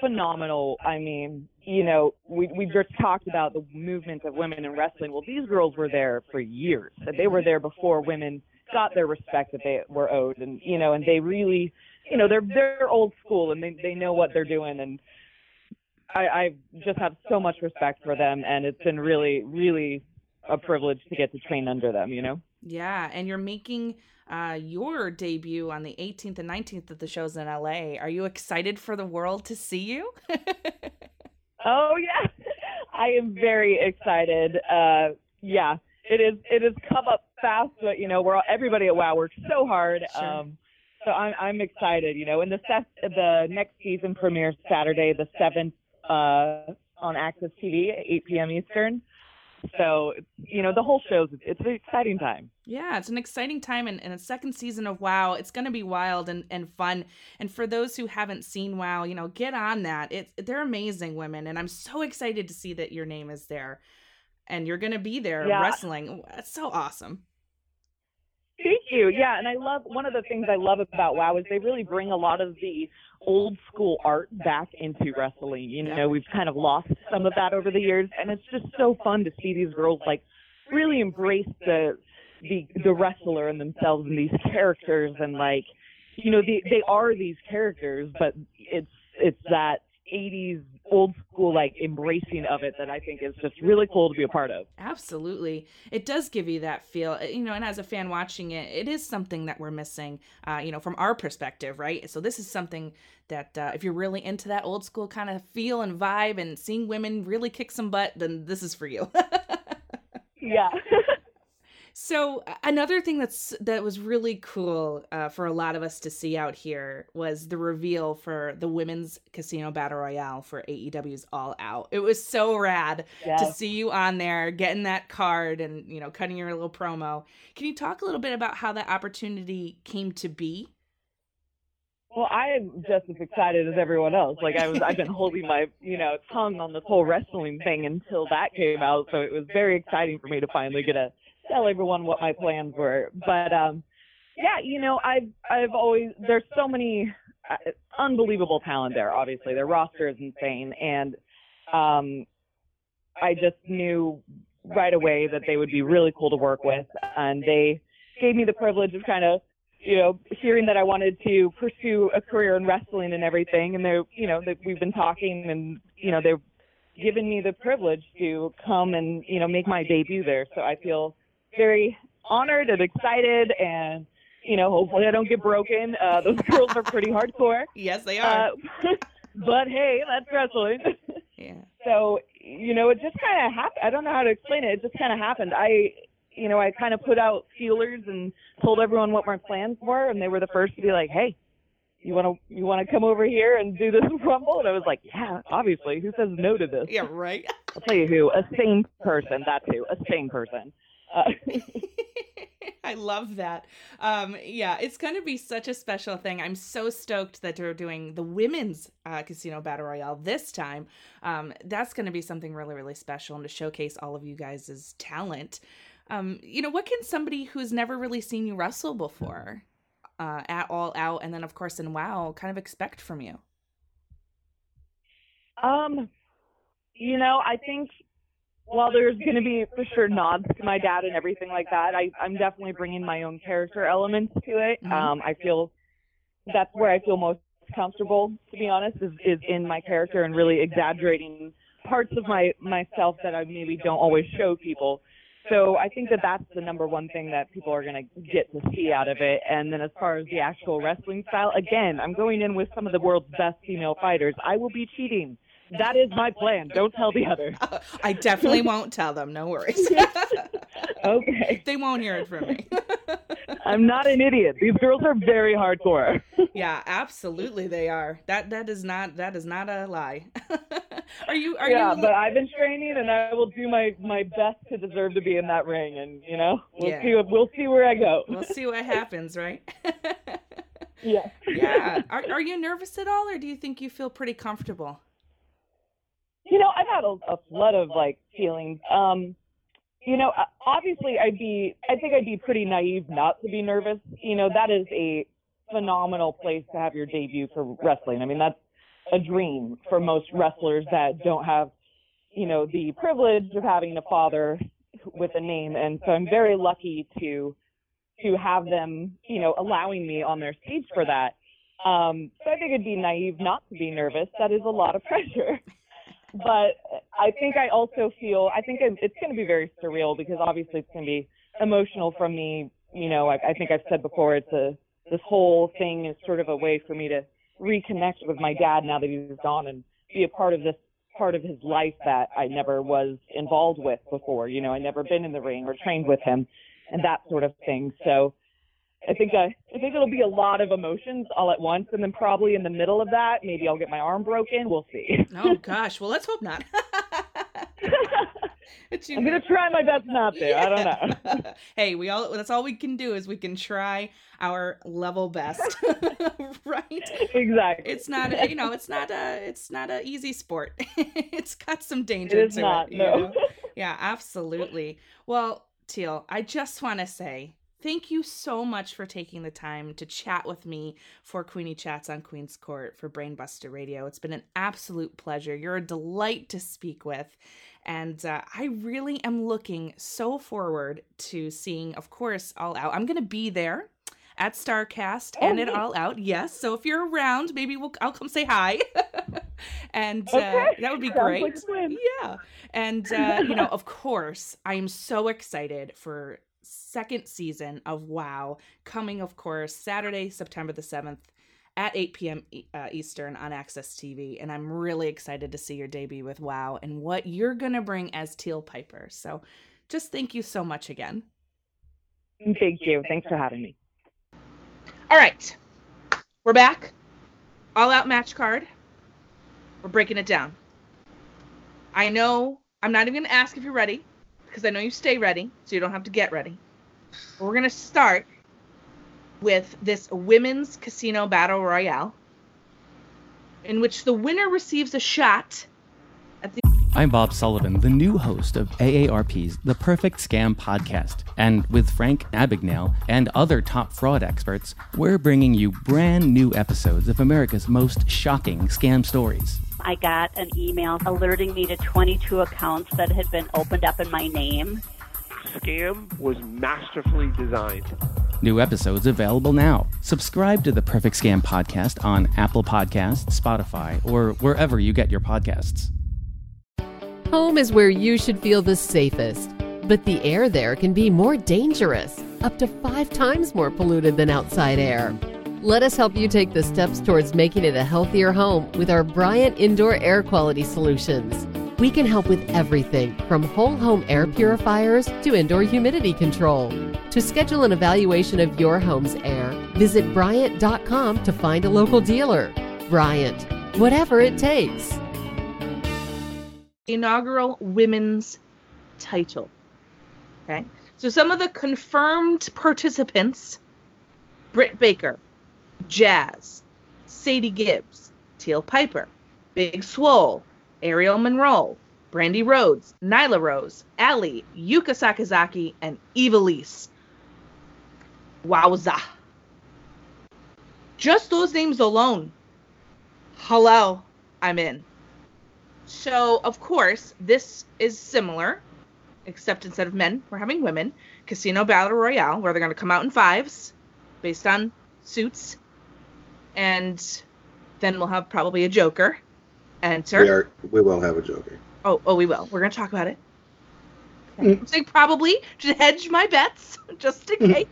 phenomenal. I mean, you know, we we just talked about the movement of women in wrestling. Well, these girls were there for years. They were there before women got their respect that they were owed, and you know, and they really, you know, they're they're old school and they they know what they're doing and. I, I just have so much respect for them, and it's been really, really a privilege to get to train under them. You know. Yeah, and you're making uh, your debut on the 18th and 19th of the shows in LA. Are you excited for the world to see you? (laughs) oh yeah, (laughs) I am very excited. Uh, yeah, it is. It has come up fast, but you know, we're all, everybody at WoW works so hard. Sure. Um, so I'm I'm excited. You know, and the set, the next season premieres Saturday the seventh uh, on AXS TV at 8 p.m. Eastern. So you know, the whole show's it's an exciting time. Yeah, it's an exciting time and, and a second season of WoW. It's going to be wild and, and fun. And for those who haven't seen WoW, you know, get on that. It's they're amazing women, and I'm so excited to see that your name is there, and you're going to be there Yeah. wrestling. That's so awesome. Thank you. Yeah, and I love one of the things I love about WoW is they really bring a lot of the old school art back into wrestling. You know, we've kind of lost some of that over the years, and it's just so fun to see these girls like really embrace the the the wrestler and themselves and these characters and like you know they they are these characters, but it's it's that 80s old school like embracing of it that I think is just really cool to be a part of. Absolutely. It does give you that feel, uh, you know, and as a fan watching it, it is something that we're missing, uh, you know, from our perspective, right? So this is something that uh, if you're really into that old school kind of feel and vibe and seeing women really kick some butt, then this is for you. (laughs) yeah. (laughs) So another thing that's that was really cool uh, for a lot of us to see out here was the reveal for the women's casino battle royale for AEW's All Out. It was so rad to see you on there, getting that card, and you know, cutting your little promo. Can you talk a little bit about how that opportunity came to be? Well, I am just as excited as everyone else. Like I was, I've been holding my, you know, tongue on this whole wrestling thing until that came out. So it was very exciting for me to finally get to tell everyone what my plans were. But um, yeah, you know, I've, I've always there's so many uh, unbelievable talent there. Obviously, their roster is insane, and um, I just knew right away that they would be really cool to work with, and they gave me the privilege of kind of you know, hearing that I wanted to pursue a career in wrestling and everything, and they're, you know, that we've been talking, and you know, they've given me the privilege to come and you know make my debut there. So I feel very honored and excited, and you know, hopefully I don't get broken. Uh, those (laughs) girls are pretty hardcore. Yes, they are. Uh, (laughs) but hey, that's wrestling. (laughs) yeah. So you know, it just kind of happened. I don't know how to explain it. It just kind of happened. I you know, I kind of put out feelers and told everyone what my plans were, and they were the first to be like, "Hey, you want to you want to come over here and do this rumble?" And I was like, "Yeah, obviously. Who says no to this?" Yeah, right. I'll tell you who. A sane person. That too. A sane person. Uh, (laughs) I love that. Um, yeah, it's going to be such a special thing. I'm so stoked that they're doing the women's uh, casino battle royale this time. Um, that's going to be something really, really special and to showcase all of you guys' talent. Um, you know, what can somebody who's never really seen you wrestle before uh, at All Out and then, of course, in WoW kind of expect from you? Um, you know, I think while there's going to be for sure nods to my dad and everything like that, I, I'm definitely bringing my own character elements to it. Mhm. Um, I feel that's where I feel most comfortable, to be honest, is, is in my character and really exaggerating parts of my myself that I maybe don't always show people. So I think that that's the number one thing that people are going to get to see out of it. And then as far as the actual wrestling style, again, I'm going in with some of the world's best female fighters. I will be cheating. That is my plan. Don't tell the others. (laughs) I definitely (laughs) won't tell them. No worries. (laughs) okay. They won't hear it from me. I'm not an idiot. These girls are very hardcore. yeah, absolutely they are. That that is not that is not a lie. are you are yeah, you but I've been training, and I will do my my best to deserve to be in that ring. And you know, we'll Yeah. see. We'll see where I go. We'll see what happens, right? yeah. yeah. Are are you nervous at all or do you think you feel pretty comfortable? You know, I've had a, a flood of like feelings. Um, you know, obviously, I'd be, I think I'd be pretty naive not to be nervous. You know, that is a phenomenal place to have your debut for wrestling. I mean, that's a dream for most wrestlers that don't have, you know, the privilege of having a father with a name. And so I'm very lucky to, to have them, you know, allowing me on their stage for that. Um, so I think it'd be naive not to be nervous. That is a lot of pressure (laughs) but I think I also feel I think it's going to be very surreal because obviously it's going to be emotional from me. You know, I, I think I've said before it's a this whole thing is sort of a way for me to reconnect with my dad now that he's gone and be a part of this part of his life that I never was involved with before. You know, I never been in the ring or trained with him and that sort of thing. So I think I, I think it'll be a lot of emotions all at once, and then probably in the middle of that, maybe I'll get my arm broken. We'll see. Oh gosh, well let's hope not. (laughs) I'm gonna try my best not to. I don't know. (laughs) hey, we all that's all we can do is we can try our level best. (laughs) right? Exactly. It's not a, you know, it's not a it's not a easy sport. it's got some danger It is to not, it. you no. know? Yeah, absolutely. Well, Teal, I just want to say thank you so much for taking the time to chat with me for Queeny Chats on Queen's Court for Brainbuster Radio. It's been an absolute pleasure. You're a delight to speak with. And uh, I really am looking so forward to seeing, of course, All Out. I'm going to be there at Starrcast and Oh, at neat. All Out. Yes. So if you're around, maybe we'll I'll come say hi. (laughs) and uh, Okay. that would be great. Yeah. And uh, you know, of course, I am so excited for second season of WoW coming, of course, Saturday, September the seventh at 8 p.m. Uh, Eastern on AXS TV. And I'm really excited to see your debut with WoW and what you're gonna bring as Teal Piper. So, just thank you so much again. Thank you. Thanks for having me. All right, we're back. All out match card. We're breaking it down. I know I'm not even going to ask if you're ready because I know you stay ready, so you don't have to get ready. We're going to start with this women's casino battle royale in which the winner receives a shot at the I'm Bob Sullivan, the new host of AARP's The Perfect Scam podcast. And with Frank Abagnale and other top fraud experts, we're bringing you brand new episodes of America's most shocking scam stories. I got an email alerting me to 22 accounts that had been opened up in my name. Scam was masterfully designed. New episodes available now. Subscribe to the Perfect Scam podcast on Apple Podcasts, Spotify, or wherever you get your podcasts. Home is where you should feel the safest, but the air there can be more dangerous, up to five times more polluted than outside air. Let us help you take the steps towards making it a healthier home with our Bryant Indoor Air Quality Solutions. We can help with everything from whole home air purifiers to indoor humidity control. To schedule an evaluation of your home's air, visit Bryant.com to find a local dealer. Bryant, whatever it takes. inaugural women's title. Okay. So some of the confirmed participants Britt Baker, Jazz, Sadie Gibbs, Teal Piper, Big Swole, Ariel Monroe, Brandi Rhodes, Nyla Rose, Allie, Yuka Sakazaki, and Ivelisse. Wowza. Just those names alone. Hello, I'm in. So, of course, this is similar, except instead of men, we're having women. Casino Battle Royale, where they're going to come out in fives based on suits. And then we'll have probably a Joker enter. We are. We will have a Joker. Oh, oh, we will. We're going to talk about it. Okay. I'm saying probably to hedge my bets, (laughs) just in case.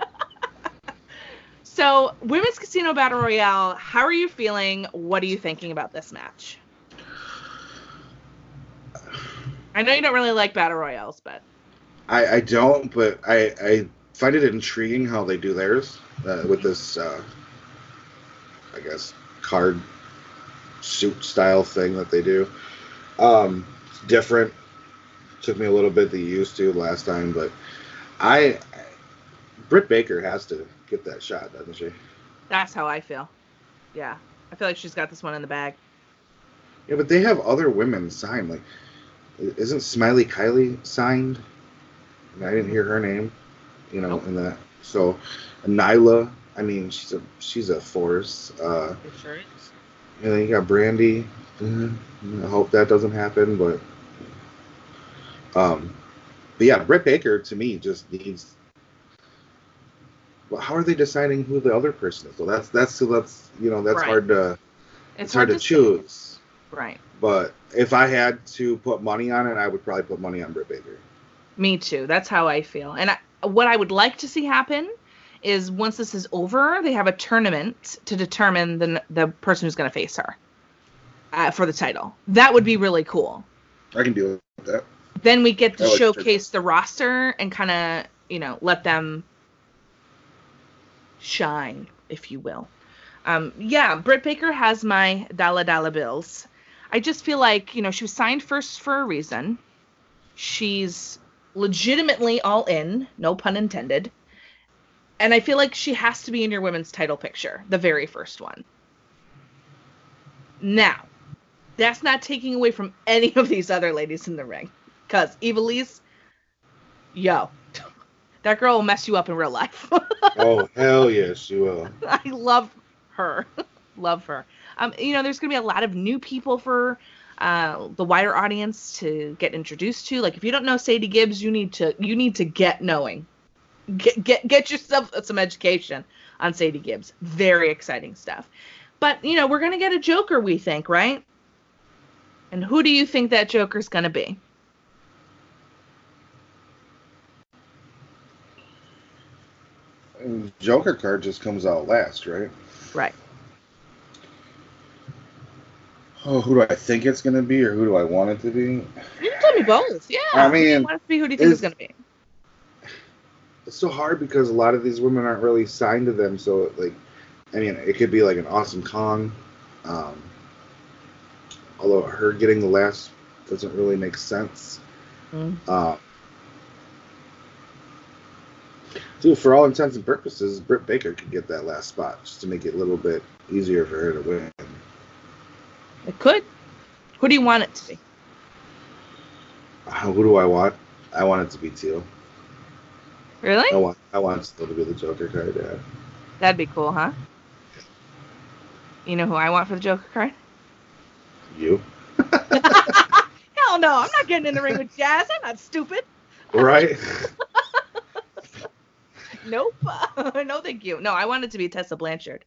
(laughs) so, Women's Casino Battle Royale, how are you feeling? What are you thinking about this match? I know you don't really like battle royales, but I, I don't, but I, I find it intriguing how they do theirs uh, with this, uh, I guess, card suit style thing that they do. Um, it's different. Took me a little bit to used to last time, but I, Britt Baker has to get that shot, doesn't she? that's how I feel. Yeah, I feel like she's got this one in the bag. Yeah, but they have other women signed. Like, isn't Smiley Kylie signed? And I didn't hear her name, you know, in that. So, Nyla, I mean, she's a she's a force. Uh, Sure. and then you got Brandy. Mhm. I hope that doesn't happen, but um, but yeah, Britt Baker to me just needs. Well, how are they deciding who the other person is? So that's that's so that's you know that's Right. hard to it's, hard, to, say. choose. Right. But if I had to put money on it, I would probably put money on Britt Baker. Me too. That's how I feel. And I, what I would like to see happen is once this is over, they have a tournament to determine the the person who's going to face her uh, for the title. That would be really cool. I can deal with that. Then we get to like showcase the roster and kind of, you know, let them shine, if you will. Um, yeah, Britt Baker has my dollar dollar bills. I just feel like, you know, she was signed first for a reason. She's legitimately all in, no pun intended. And I feel like she has to be in your women's title picture, the very first one. Now, that's not taking away from any of these other ladies in the ring. Because Ivelisse, yo, (laughs) that girl will mess you up in real life. (laughs) oh hell yes, she will. I love her. (laughs) love her. Um, you know, there's gonna be a lot of new people for uh, the wider audience to get introduced to. Like, if you don't know Sadie Gibbs, you need to you need to get knowing. Get get get yourself some education on Sadie Gibbs. Very exciting stuff. But you know, we're gonna get a Joker, we think, right? And who do you think that Joker's gonna be? Joker card just comes out last, right? Right. Oh, who do I think it's gonna be, or who do I want it to be? You can tell me both. Yeah. I Who do you mean, want it to be? Who do you think it's it's- gonna be? It's so hard because a lot of these women aren't really signed to them. So like, I mean, it could be like an Awesome Kong. Um, although her getting the last doesn't really make sense. Mm. Uh, dude, for all intents and purposes, Britt Baker could get that last spot just to make it a little bit easier for her to win. It could. Who do you want it to be? Uh, who do I want? I want it to be Teal. Really? I want I want Teal to be the Joker card. Yeah. That'd be cool, huh? You know who I want for the Joker card? You. (laughs) (laughs) Hell no, I'm not getting in the ring with Jazz. I'm not stupid. Right. (laughs) Nope. no, thank you. No, I want it to be Tessa Blanchard.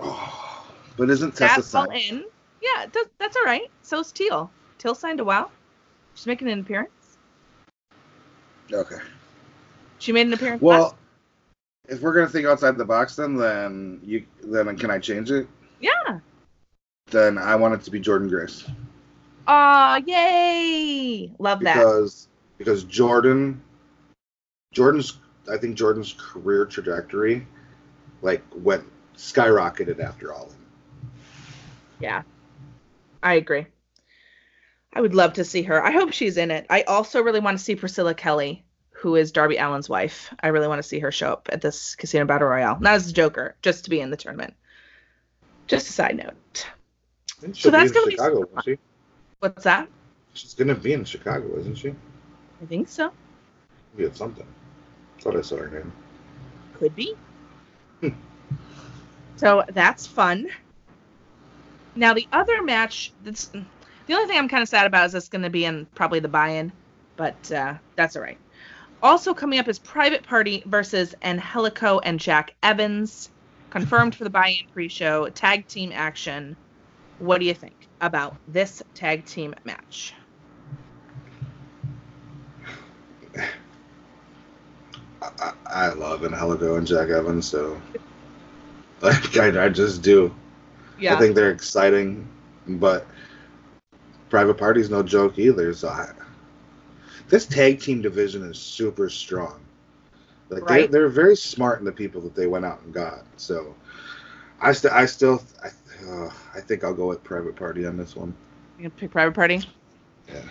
Oh, but isn't Tessa That's all signed? in. Yeah, that, that's all right. So's Teal. Teal signed a WoW. She's making an appearance. Okay. She made an appearance. Well, if we're gonna think outside the box, then then you then can I change it? Yeah. Then I want it to be Jordynne Grace Aw, yay! Love that. because because Jordynne Jordynne's I think Jordynne's career trajectory like went skyrocketed after all. Yeah. I agree. I would love to see her. I hope she's in it. I also really want to see Priscilla Kelly, who is Darby Allin's wife. I really want to see her show up at this Casino Battle Royale. Not as the Joker, just to be in the tournament. Just a side note. So that's in gonna be Chicago, she? What's that? She's gonna be in Chicago, isn't she? I think so. Maybe it's something. Thought I saw her name. Could be. so that's fun. Now the other match that's The only thing I'm kind of sad about is it's going to be in probably the buy-in, but uh, that's all right. Also coming up is Private Party versus Angelico and Jack Evans, confirmed for the buy-in pre-show tag team action. What do you think about this tag team match? I, I love Angelico and Jack Evans, so like I, I just do. Yeah. I think they're exciting, but Private Party's no joke either. So I, this tag team division is super strong. Like Right. they're they're very smart in the people that they went out and got. So I still I still I, uh, I think I'll go with Private Party on this one. You gonna pick Private Party? Yeah.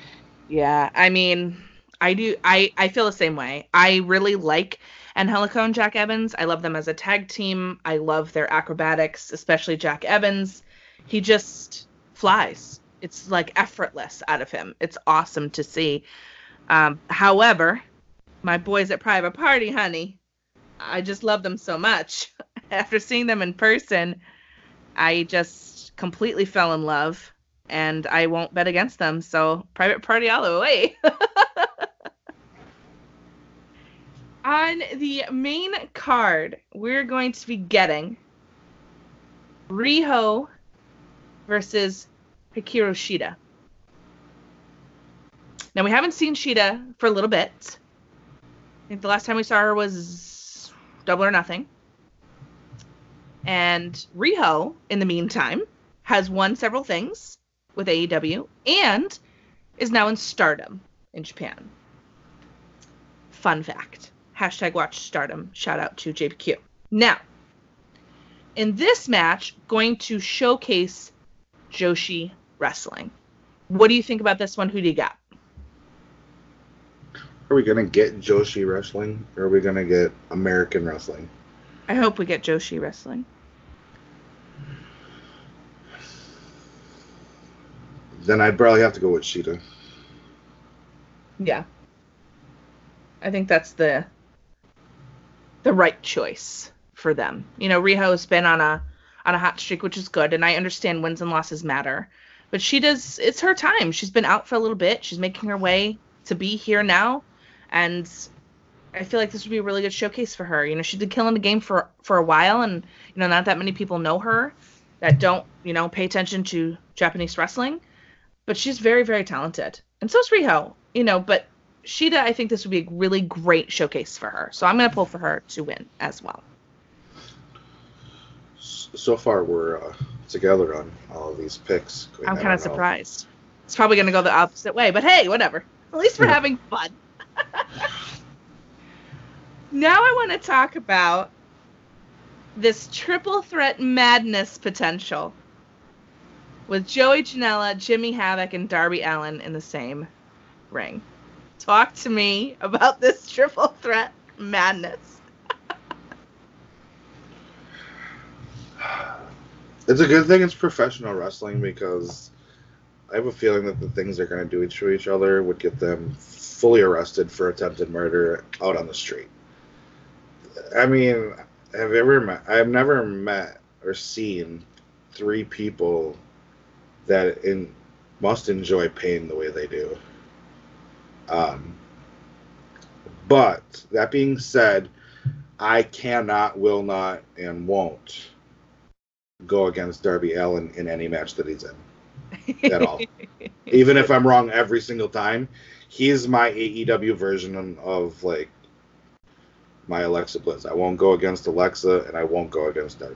Yeah, I mean, I do. I I feel the same way. I really like Angelico and Jack Evans. I love them as a tag team. I love their acrobatics, especially Jack Evans. He just flies. It's like effortless out of him. It's awesome to see. Um, however, my boys at Private Party, honey, I just love them so much. (laughs) After seeing them in person, I just completely fell in love and I won't bet against them. So private party all the way. (laughs) On the main card, we're going to be getting Riho versus Hikaru Shida. Now we haven't seen Shida for a little bit. I think the last time we saw her was Double or Nothing. And Riho, in the meantime, has won several things with AEW and is now in stardom in Japan. Fun fact. Hashtag watch stardom. Shout out to JPQ. Now, in this match, going to showcase Joshi wrestling. What do you think about this one? Who do you got? Are we gonna get Joshi wrestling, or are we gonna get American wrestling? I hope we get Joshi wrestling. Then I'd probably have to go with Shida. Yeah. I think that's the the right choice for them. You know, Riho's been on a on a hot streak, which is good, and I understand wins and losses matter. But she does it's her time. She's been out for a little bit. She's making her way to be here now. And I feel like this would be a really good showcase for her. You know, she's been killing the game for for a while and you know, not that many people know her that don't, you know, pay attention to Japanese wrestling. But she's very, very talented. And so is Riho, you know, but Shida, I think this would be a really great showcase for her. So I'm going to pull for her to win as well. So far, we're uh, together on all of these picks. I'm kind of surprised. It's probably going to go the opposite way, but hey, whatever. At least we're having fun. Now I want to talk about this triple threat madness potential with Joey Janela, Jimmy Havoc, and Darby Allin in the same ring. Talk to me about this triple threat madness. It's a good thing it's professional wrestling because I have a feeling that the things they're going to do to each other would get them fully arrested for attempted murder out on the street. I mean, have ever met? I've never met or seen three people that in must enjoy pain the way they do. Um, but that being said, I cannot, will not, and won't go against Darby Allin in any match that he's in at all. (laughs) Even if I'm wrong every single time, he's my AEW version of like my Alexa Bliss. I won't go against Alexa, and I won't go against Darby.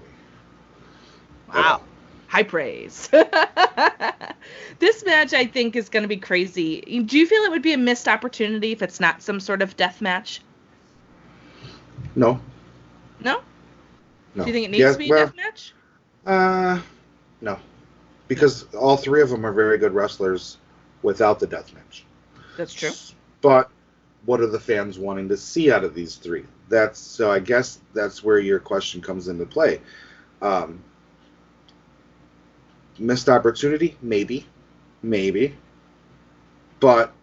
Wow. High praise. (laughs) this match, I think, is going to be crazy. Do you feel it would be a missed opportunity if it's not some sort of death match? No, No? no. Do you think it needs Yeah, to be a well, death match? Uh, no, because all three of them are very good wrestlers without the death match. That's true. But what are the fans wanting to see out of these three? That's so. I guess that's where your question comes into play. Um, missed opportunity, maybe, maybe. But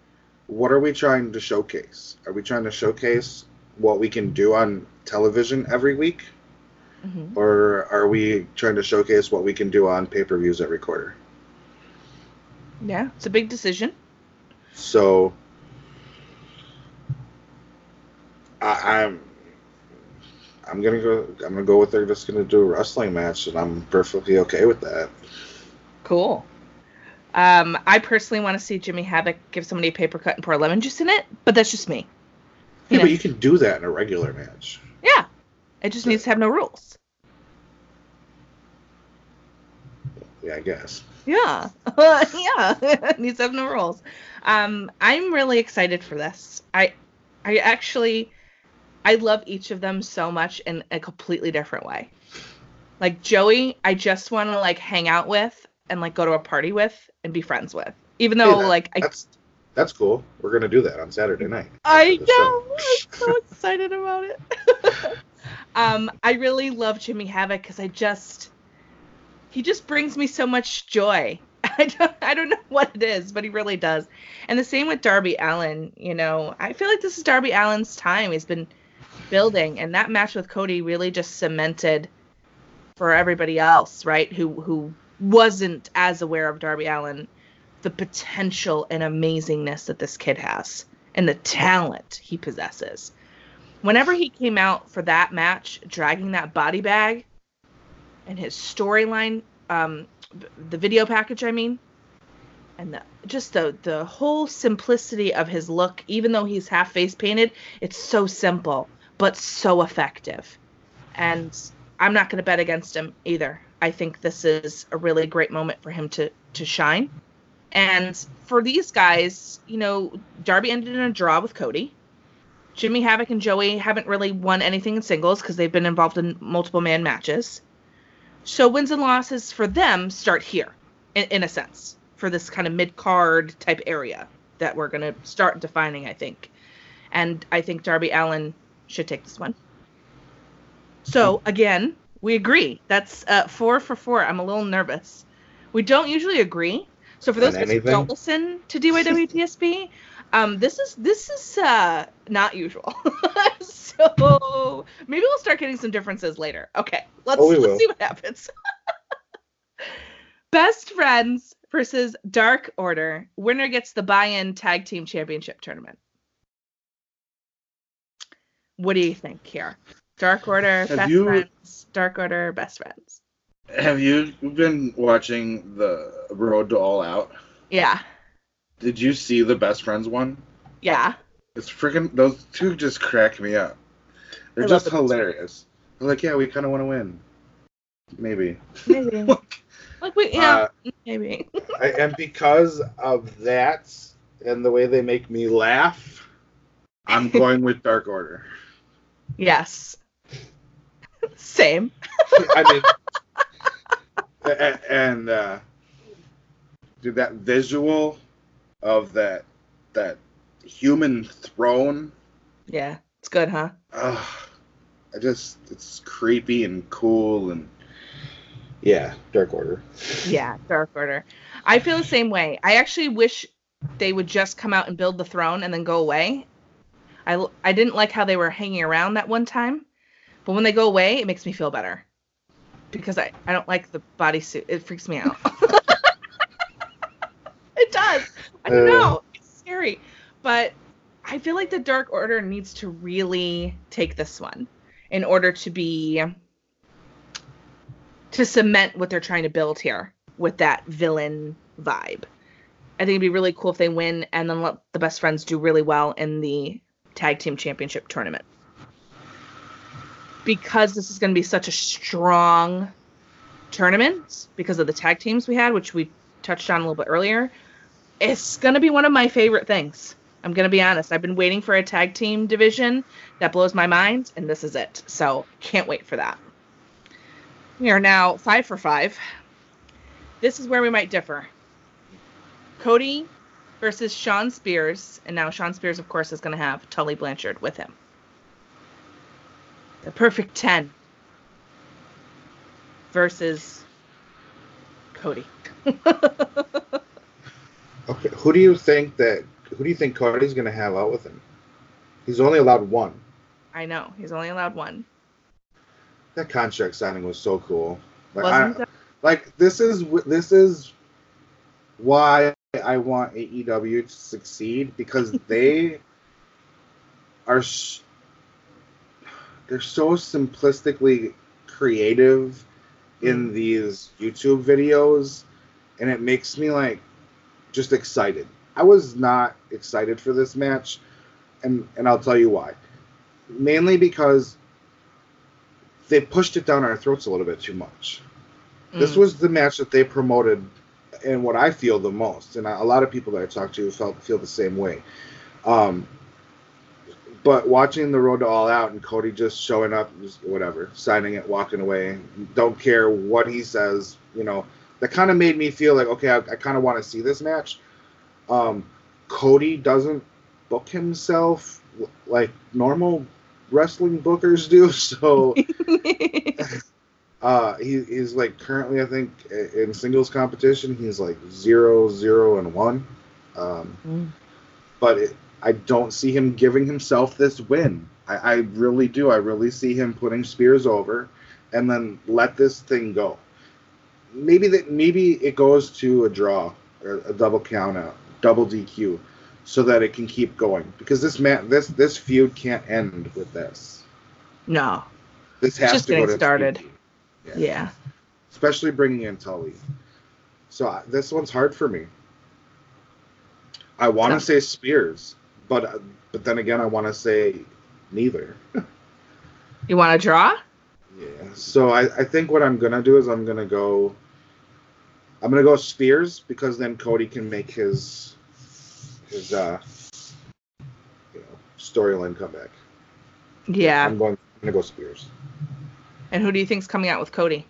what are we trying to showcase? Are we trying to showcase what we can do on television every week, Mhm. or are we trying to showcase what we can do on pay per views every quarter? Yeah, it's a big decision. So I, I'm I'm gonna go. I'm gonna go with they're just gonna do a wrestling match, and I'm perfectly okay with that. Cool. Um, I personally want to see Jimmy Havoc give somebody a paper cut and pour lemon juice in it, but that's just me. Yeah, know. but you can do that in a regular match. Yeah, it just needs to have no rules. Yeah, I guess. Yeah, (laughs) yeah, (laughs) needs to have no rules. Um, I'm really excited for this. I, I actually, I love each of them so much in a completely different way. Like Joey, I just want to like hang out with and like go to a party with and be friends with. Even though Hey, that- like I that's that's cool. We're gonna do that on Saturday night. I after the show. know. I'm so excited about it. (laughs) um, I really love Jimmy Havoc because I just he just brings me so much joy. (laughs) I don't I don't know what it is, but he really does. And the same with Darby Allin. You know, I feel like this is Darby Allin's time. He's been building, and that match with Cody really just cemented for everybody else, right? Who who wasn't as aware of Darby Allin the potential and amazingness that this kid has and the talent he possesses. Whenever he came out for that match, dragging that body bag and his storyline, um, the video package, I mean, and the, just the the whole simplicity of his look, even though he's half face painted, it's so simple but so effective. And I'm not going to bet against him either. I think this is a really great moment for him to to shine. And for these guys, you know, Darby ended in a draw with Cody. Jimmy Havoc and Joey haven't really won anything in singles because they've been involved in multiple man matches. So wins and losses for them start here, in, in a sense, for this kind of mid card type area that we're going to start defining, I think. And I think Darby Allin should take this one. So again, we agree. That's uh, four for four. I'm a little nervous. We don't usually agree. So for those who don't listen to DYWTSB, um, this is this is uh, not usual. (laughs) so maybe we'll start getting some differences later. Okay, let's Oh, let's will. see what happens. (laughs) Best friends versus Dark Order. Winner gets the buy-in tag team championship tournament. What do you think here? Dark Order, Have best you- friends. Dark Order, best friends. Have you been watching the Road to All Out? Yeah, Did you see the Best Friends one? yeah. It's freaking those two just crack me up. They're I just hilarious. They're like, yeah, we kind of want to win. Maybe. Maybe. (laughs) like we, yeah, maybe. I, and because of that and the way they make me laugh, I'm (laughs) going with Dark Order. Yes. Same. I mean, (laughs) a- a- and uh, Dude, that visual of that that human throne. Yeah, it's good, huh? Ugh, I just it's creepy and cool and yeah, Dark Order. Yeah, Dark Order. I feel the same way. I actually wish they would just come out and build the throne and then go away. I I didn't like how they were hanging around that one time, but when they go away, it makes me feel better because I, I don't like the bodysuit. It freaks me out. (laughs) it does. I don't know. It's scary, but I feel like the Dark Order needs to really take this one in order to be to cement what they're trying to build here with that villain vibe. I think it'd be really cool if they win and then let the best friends do really well in the tag team championship tournament. Because this is going to be such a strong tournament because of the tag teams we had, which we touched on a little bit earlier, it's to be one of my favorite things. I'm to be honest. I've been waiting for a tag team division that blows my mind, and this is it. So can't wait for that. We are now five for five. This is where we might differ. Cody versus Shawn Spears, and now Shawn Spears, of course, is to have Tully Blanchard with him. The perfect 10 versus Cody. (laughs) Okay, who do you think that? Who do you think Cody's gonna have out with him? He's only allowed one. I know, he's only allowed one. That contract signing was so cool. Like, Wasn't I- like this is this is why I want AEW to succeed because (laughs) they are they're so simplistically creative in mm. these YouTube videos and it makes me like just excited. I was not excited for this match and and I'll tell you why. Mainly because they pushed it down our throats a little bit too much. This Mm. was the match that they promoted and what I feel the most, and a lot of people that I talked to felt feel the same way. Um, but watching the road to all out and Cody just showing up, just whatever, signing it, walking away, don't care what he says, you know, that kind of made me feel like okay, I, I kind of want to see this match. Um, Cody doesn't book himself like normal wrestling bookers do, (laughs) so (laughs) uh, he, he's like currently, I think, in singles competition, he's like zero, zero, and one. Um, But it, I don't see him giving himself this win. I, I really do. I really see him putting Spears over, and then let this thing go. Maybe that maybe it goes to a draw, or a double count out, double DQ, so that it can keep going. Because this man, this this feud can't end with this. No. This has Just to go to started. TV. Yeah. especially bringing in Tully. So I- this one's hard for me. I want to say Spears, but uh, but then again, I want to say neither. (laughs) You want to draw? Yeah. So I, I think what I'm gonna do is I'm gonna go. I'm gonna go Spears because then Cody can make his his uh you know storyline comeback. Yeah. I'm going. I'm gonna go Spears. And who do you think's coming out with Cody?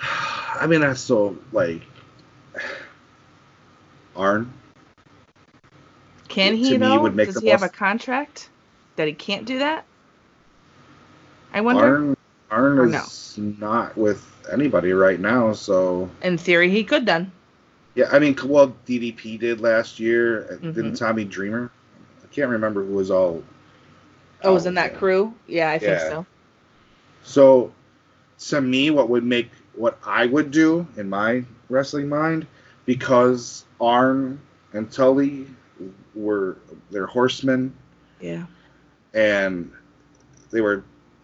I mean, that's so like Arn. Can he To he me, would make Does the he have a contract that he can't do that? I wonder. Arn, Arn is not with anybody right now, so In theory, he could then. yeah. I mean, well, DDP did last year. uh, Mhm. Didn't Tommy Dreamer? I can't remember who was all. Oh, was in that crew? Yeah, I think Yeah. so. So, to me, what would make what I would do in my wrestling mind, because Arn and Tully were they're horsemen Yeah. and they were,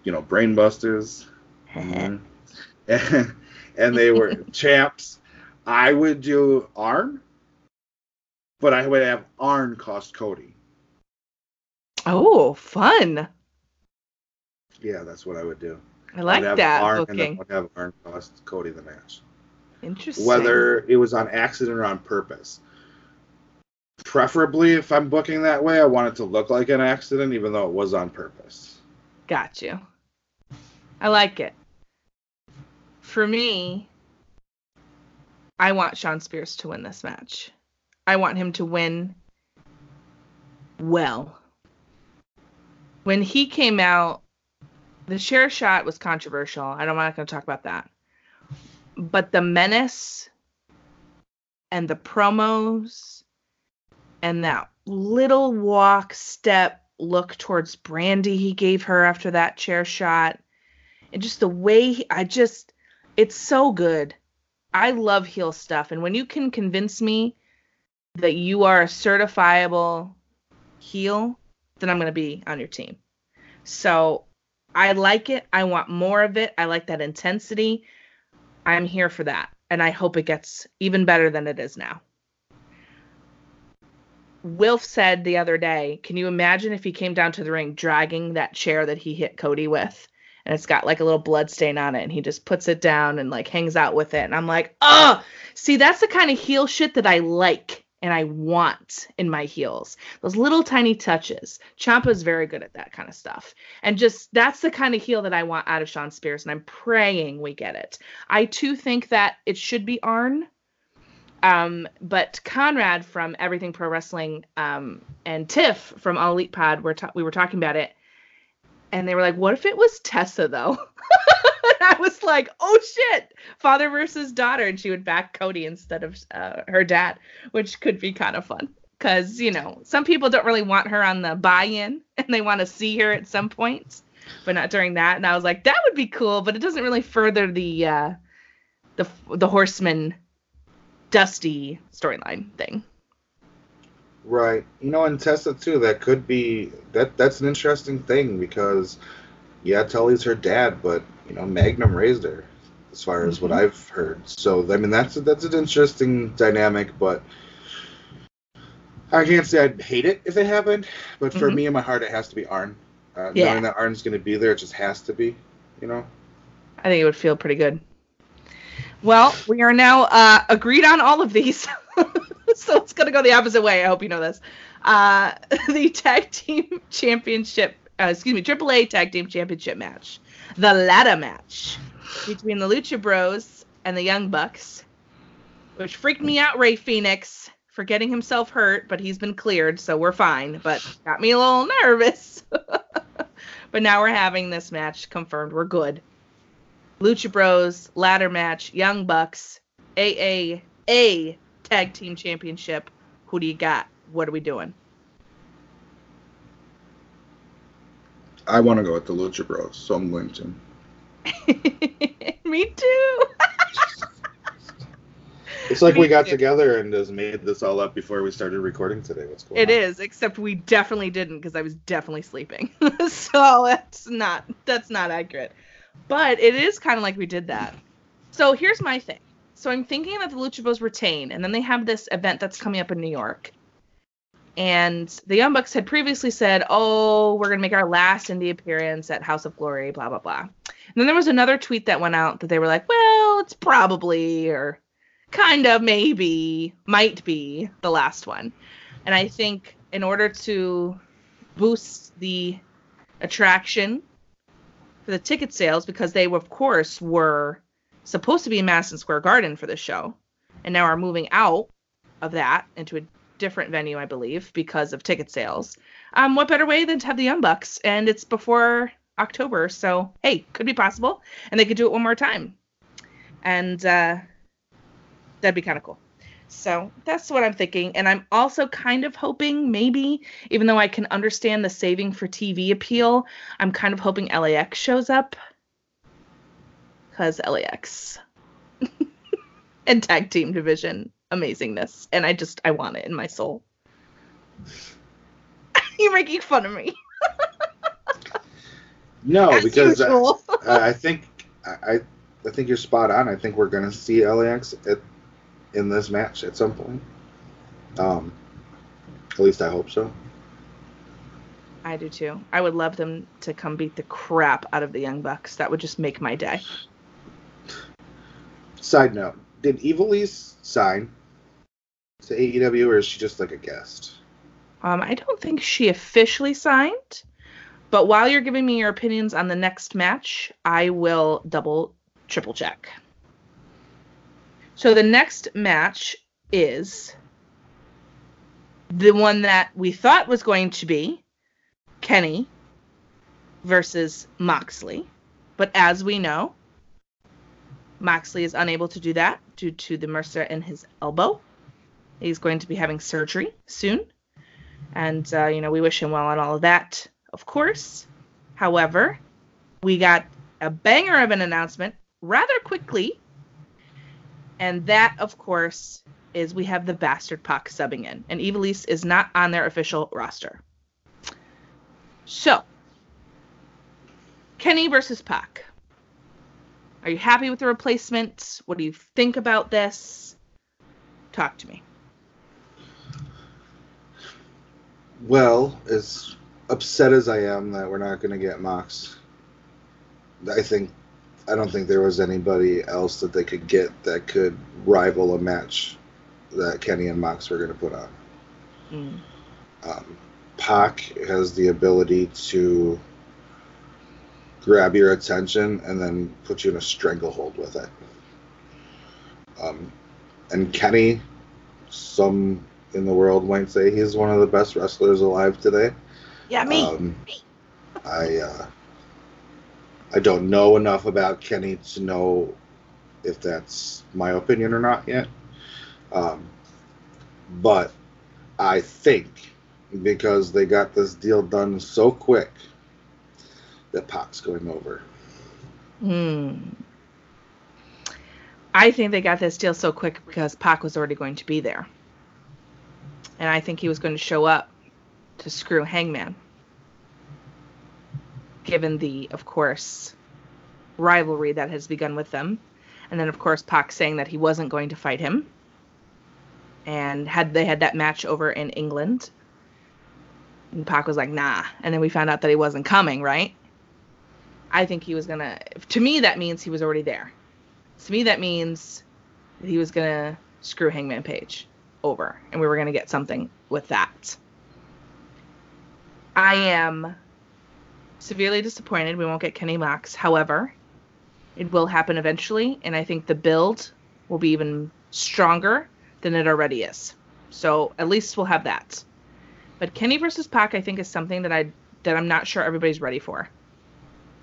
you know, brainbusters, Mhm. and, (laughs) and they were (laughs) champs. I would do Arn, but I would have Arn cost Cody. Oh, fun. Yeah, that's what I would do. I like that Arn, And then booking. I would have Arn cost Cody the match. Interesting. Whether it was on accident or on purpose. Preferably, if I'm booking that way, I want it to look like an accident, even though it was on purpose. Got you. I like it. For me, I want Shawn Spears to win this match. I want him to win well. When he came out, the share shot was controversial. I don't- going to talk about that. But the menace and the promos and that little walk step look towards Brandi he gave her after that chair shot and just the way he, I just it's so good. I love heel stuff and when you can convince me that you are a certifiable heel, then I'm going to be on your team. So I like it. I want more of it. I like that intensity. I'm here for that. And I hope it gets even better than it is now. Wilf said the other day, can you imagine if he came down to the ring dragging that chair that he hit Cody with? And it's got like a little blood stain on it, and he just puts it down and like hangs out with it. And I'm like, oh, see, that's the kind of heel shit that I like and I want in my heels. Those little tiny touches. Ciampa's very good at that kind of stuff. And just that's the kind of heel that I want out of Shawn Spears, and I'm praying we get it. I too think that it should be Arn. Um, but Conrad from Everything Pro Wrestling um, and Tiff from All Elite Pod were ta- we were talking about it, and they were like, "What if it was Tessa though?" (laughs) I was like, "Oh shit, father versus daughter," and she would back Cody instead of uh, her dad, which could be kind of fun because you know some people don't really want her on the buy-in (laughs) and they want to see her at some point, but not during that. And I was like, that would be cool, but it doesn't really further the uh, the the horseman Dusty storyline thing. Right. You know, and Tessa too. That could be that. That's an interesting thing because, yeah, Tully's her dad, but you know, Magnum raised her, as far as what Mhm. I've heard. So I mean, that's that's an interesting dynamic, but I can't say I'd hate it if it happened. But for Mhm. me, in my heart, it has to be Arn. Uh, Yeah. Knowing that Arn's going to be there, it just has to be. You know. I think it would feel pretty good. Well, we are now uh, agreed on all of these. (laughs) (laughs) so it's going to go the opposite way. I hope you know this. Uh, (laughs) the tag team championship, uh, excuse me, AAA tag team championship match. The ladder match between the Lucha Bros and the Young Bucks, which freaked me out, Rey Fenix, for getting himself hurt, but he's been cleared, so we're fine. But got me a little nervous. (laughs) but now we're having this match confirmed. We're good. Lucha Bros, ladder match, Young Bucks, AAA Tag Team Championship. Who do you got? What are we doing? I want to go with the Lucha Bros, so I'm going to. (laughs) Me too. (laughs) It's like Me we got too. together and just made this all up before we started recording today. What's going It on? is, except we definitely didn't because I was definitely sleeping. (laughs) so that's not that's not accurate. But it is kind of like we did that. So here's my thing. So I'm thinking that the Lucha Bros retain, and then they have this event that's coming up in New York. And the Young Bucks had previously said, "Oh, we're gonna make our last indie appearance at House of Glory," blah blah blah. And then there was another tweet that went out that they were like, "Well, it's probably or kind of maybe might be the last one." And I think in order to boost the attraction for the ticket sales, because they of course were supposed to be in Madison Square Garden for this show, and now are moving out of that into a different venue, I believe, because of ticket sales. Um, what better way than to have the Young Bucks? And it's before October, so hey, could be possible, and they could do it one more time, and uh, that'd be kind of cool. So that's what I'm thinking. And I'm also kind of hoping, maybe, even though I can understand the saving for TV appeal, I'm kind of hoping LAX shows up. Because LAX. and tag team division amazingness. And I just, I want it in my soul. (laughs) You're making fun of me. (laughs) No, As because. I, I think I, I I think you're spot on. I think we're gonna see LAX at, in this match at some point. Um, at least I hope so. I do too. I would love them to come beat the crap out of the Young Bucks. That would just make my day. Side note: Did Ivelisse sign to AEW, or is she just like a guest? Um, I don't think she officially signed, but while you're giving me your opinions on the next match, I will double, triple check. So the next match is the one that we thought was going to be Kenny versus Moxley. But as we know, Moxley is unable to do that due to the MRSA in his elbow. He's going to be having surgery soon. And, uh, you know, we wish him well on all of that, of course. However, we got a banger of an announcement rather quickly. And that, of course, is we have the Bastard Pac subbing in. And Ivelisse is not on their official roster. So, Kenny versus Pac. Are you happy with the replacement? What do you think about this? Talk to me. Well, as upset as I am that we're not going to get Mox, I think I don't think there was anybody else that they could get that could rival a match that Kenny and Mox were going to put on. Mm. Um, Pac has the ability to grab your attention and then put you in a stranglehold with it. Um, and Kenny, some in the world might say he's one of the best wrestlers alive today. Yeah, me. Um, I uh, I don't know enough about Kenny to know if that's my opinion or not yet. Um, but I think because they got this deal done so quick that Pac's going over. Hmm. I think they got this deal so quick because Pac was already going to be there. And I think he was going to show up to screw Hangman. Given the, of course, rivalry that has begun with them. And then, of course, Pac saying that he wasn't going to fight him. And had they had that match over in England. And Pac was like, nah. And then we found out that he wasn't coming, right? I think he was going to. Me, that means he was already there. To me, that means he was to screw Hangman Page over. And we were to get something with that. I am severely disappointed we won't get Kenny Mox. However, it will happen eventually, and I think the build will be even stronger than it already is. So at least we'll have that. But Kenny versus Pac, I think, is something that I that I'm not sure everybody's ready for.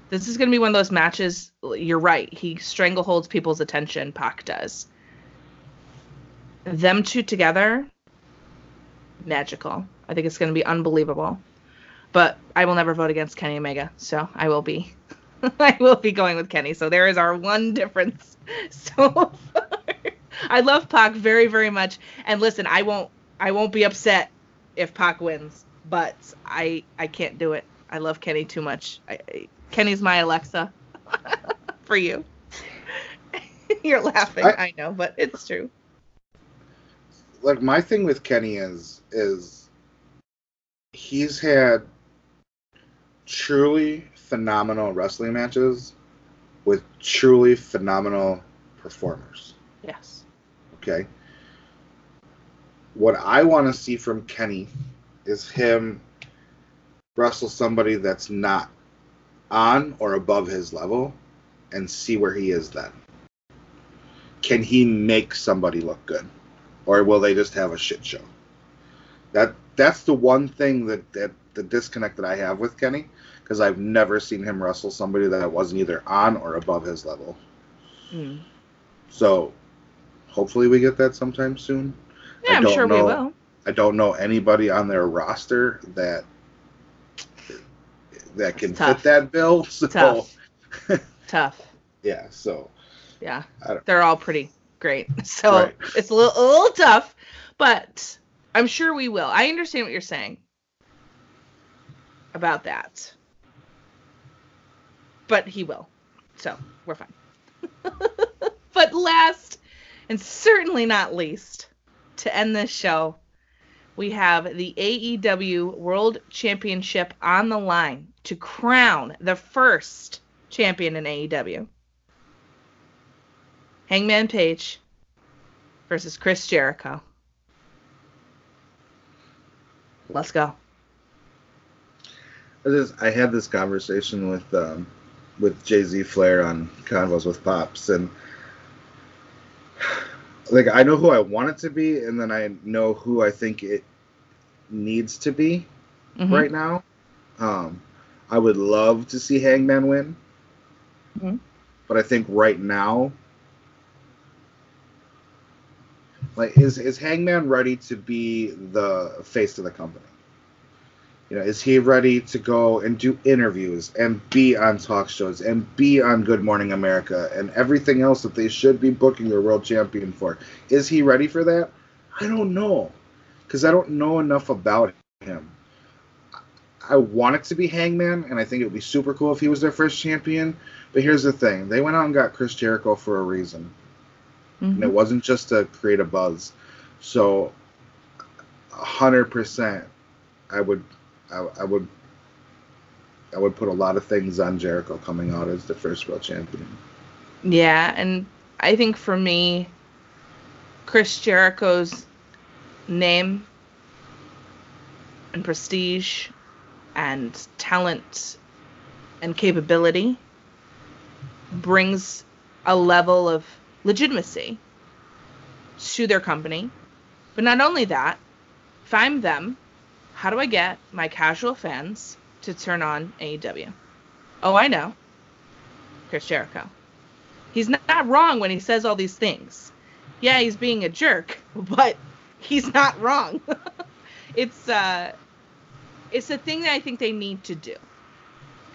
This is going to be one of those matches. You're right. He strangleholds people's attention. Pac does. Them two together, magical. I think it's going to be unbelievable. But I will never vote against Kenny Omega, so I will be (laughs) I will be going with Kenny. So there is our one difference (laughs) so far. I love Pac very, very much. And listen, I won't I won't be upset if Pac wins, but I I can't do it. I love Kenny too much. I, I, Kenny's my Alexa (laughs) for you. (laughs) You're laughing, I, I know, but it's true. Like my thing with Kenny is is he's had truly phenomenal wrestling matches with truly phenomenal performers. Yes. Okay. What I want to see from Kenny is him wrestle somebody that's not on or above his level and see where he is then. Can he make somebody look good? Or will they just have a shit show? That that's the one thing that, that the disconnect that I have with Kenny because I've never seen him wrestle somebody that wasn't either on or above his level. Mm. So hopefully we get that sometime soon. Yeah, I'm sure know, we will. I don't know anybody on their roster that that can fit that bill. So. Tough. Tough. (laughs) Yeah. So. Yeah. They're all pretty great. (laughs) So right. it's a little a little tough, but I'm sure we will. I understand what you're saying about that. But he will. So we're fine. (laughs) but last and certainly not least, to end this show, we have the AEW World Championship on the line to crown the first champion in AEW. Hangman Page versus Chris Jericho. Let's go. I, just, I had this conversation with um, with Jay Z Flair on Convos with Pops, and like I know who I want it to be, and then I know who I think it needs to be mm-hmm. right now. Um, I would love to see Hangman win, mm-hmm. but I think right now, like, is is Hangman ready to be the face of the company? You know, is he ready to go and do interviews and be on talk shows and be on Good Morning America and everything else that they should be booking their world champion for? Is he ready for that? I don't know. Because I don't know enough about him. I want it to be Hangman, and I think it would be super cool if he was their first champion. But here's the thing they went out and got Chris Jericho for a reason. Mm-hmm. And it wasn't just to create a buzz. So, 100%, I would I, I would I would put a lot of things on Jericho coming out as the first world champion. Yeah, and I think for me, Chris Jericho's name and prestige and talent and capability brings a level of legitimacy to their company. But not only that, if I'm them, how do I get my casual fans to turn on AEW? Oh, I know. Chris Jericho. He's not wrong when he says all these things. Yeah, he's being a jerk, (laughs) but he's not wrong. (laughs) it's uh it's a thing that I think they need to do.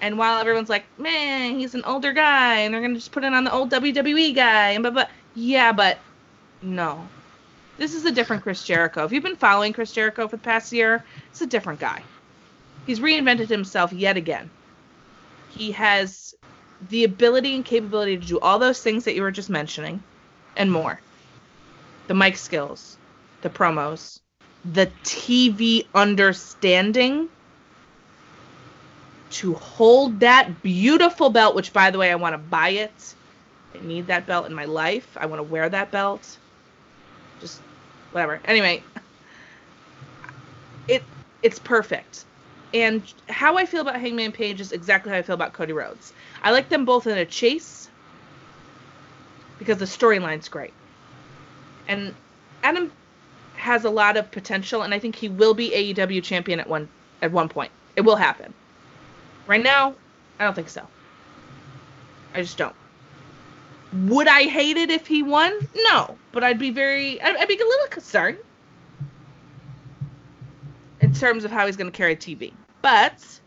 And while everyone's like, man, he's an older guy, and they're gonna just put it on the old WWE guy, and blah blah, Yeah, but no. This is a different Chris Jericho. If you've been following Chris Jericho for the past year, it's a different guy. He's reinvented himself yet again. He has the ability and capability to do all those things that you were just mentioning and more. The mic skills, the promos, the TV understanding to hold that beautiful belt, which by the way, I want to buy it. I need that belt in my life. I want to wear that belt. Just whatever. Anyway, it it's perfect. And how I feel about Hangman Page is exactly how I feel about Cody Rhodes. I like them both in a chase because the storyline's great. And Adam has a lot of potential and I think he will be AEW champion at one at one point. It will happen. Right now, I don't think so. I just don't. Would I hate it if he won? No, but I'd be very, I'd, I'd be a little concerned in terms of how he's going to carry TV. But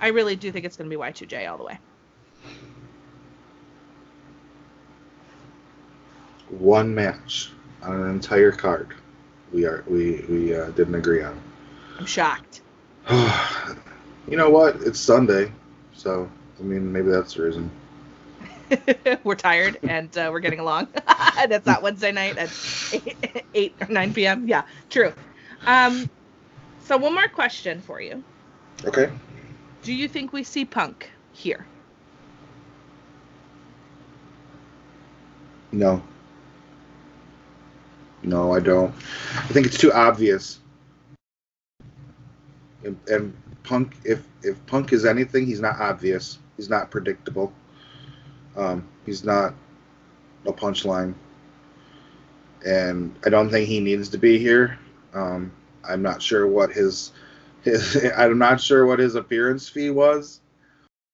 I really do think it's going to be Y2J all the way. One match on an entire card. We are we we uh, didn't agree on. I'm shocked. (sighs) you know what? It's Sunday, so I mean maybe that's the reason. (laughs) we're tired and uh, we're getting along. (laughs) That's not Wednesday night at 8, (laughs) 8 or 9 p.m. Yeah, true. Um, so, one more question for you. Okay. Do you think we see Punk here? No. No, I don't. I think it's too obvious. And, and Punk, if if Punk is anything, he's not obvious. He's not predictable. Um, he's not a punchline, and I don't think he needs to be here. Um, I'm not sure what his his (laughs) I'm not sure what his appearance fee was,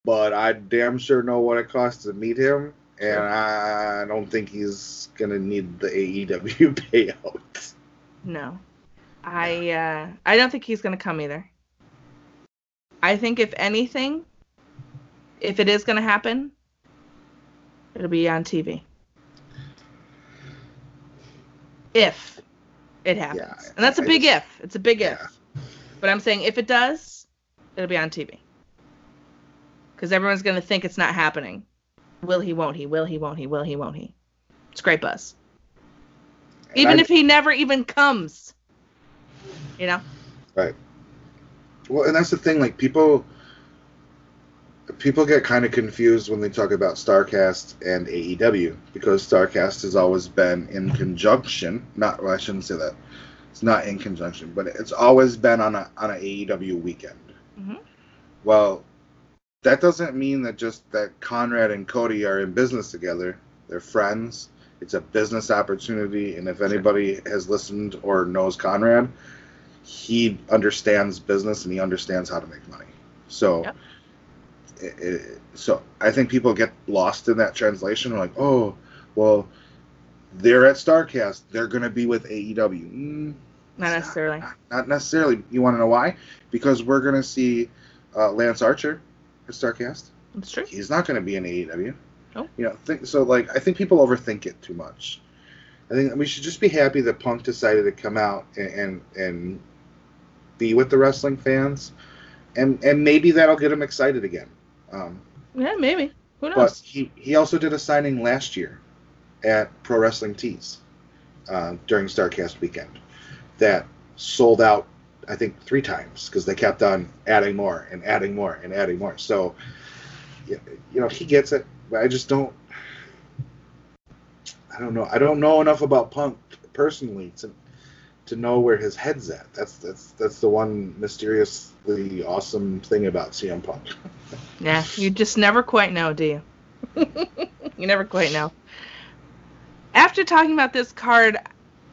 but I damn sure know what it costs to meet him, and I don't think he's gonna need the AEW (laughs) payout. No, I uh, I don't think he's gonna come either. I think if anything, if it is gonna happen, It'll be on TV. If it happens. Yeah, and that's a big if. It's a big yeah. if. But I'm saying if it does, it'll be on TV. Because everyone's going to think it's not happening. Will he, won't he? Will he, won't he? Will he, won't he? It's great buzz. And even I, if he never even comes. You know? Right. Well, and that's the thing. Like, people people get kind of confused when they talk about Starrcast and AEW because Starrcast has always been in conjunction. Not, well, I shouldn't say that. It's not in conjunction, but it's always been on a on an AEW weekend. Mm-hmm. Well, that doesn't mean that just that Conrad and Cody are in business together. They're friends. It's a business opportunity, and if anybody has listened or knows Conrad, he understands business and he understands how to make money. So. Yep it, so I think people get lost in that translation. Like, oh, well, they're at Starrcast. They're going to be with AEW. Mm, not necessarily. Not, not, necessarily. You want to know why? Because we're going to see uh, Lance Archer at Starrcast. That's true. He's not going to be in AEW. Oh. You know, think so. Like, I think people overthink it too much. I think we should just be happy that Punk decided to come out and and, and be with the wrestling fans, and and maybe that'll get him excited again. Um, yeah, maybe. Who knows? But he, he also did a signing last year at Pro Wrestling Tees uh, during Starrcast weekend that sold out, I think, three times because they kept on adding more and adding more and adding more. So, you know, he gets it. But I just don't. I don't know. I don't know enough about Punk personally to to know where his head's at. That's that's that's the one mysteriously awesome thing about CM Punk. Yeah, you just never quite know, do you? (laughs) you never quite know. After talking about this card,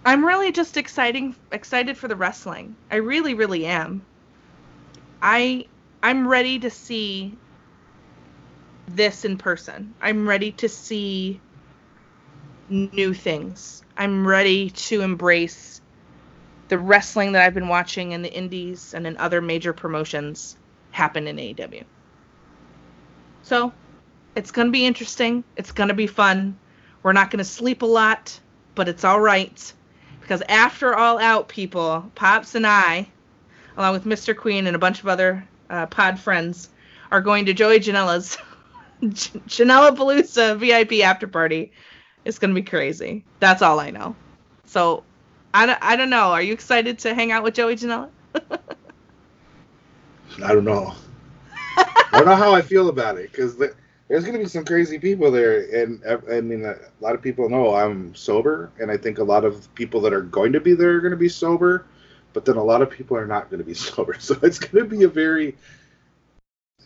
I'm really just exciting excited for the wrestling. I really, really am. I I'm ready to see this in person. I'm ready to see new things. I'm ready to embrace the wrestling that I've been watching in the indies and in other major promotions happen in AEW. So, it's going to be interesting. It's going to be fun. We're not going to sleep a lot, but it's all right. Because after All Out, people, Pops and I, along with Mr. Queen and a bunch of other uh, pod friends, are going to Joey Janela's Janela (laughs) Palooza VIP after party. It's going to be crazy. That's all I know. So, I don't, I don't know. Are you excited to hang out with Joey Janela? (laughs) I don't know. I don't know how I feel about it because the, there's going to be some crazy people there, and I mean, a lot of people know I'm sober, and I think a lot of people that are going to be there are going to be sober, but then a lot of people are not going to be (laughs) sober, so it's going to be a very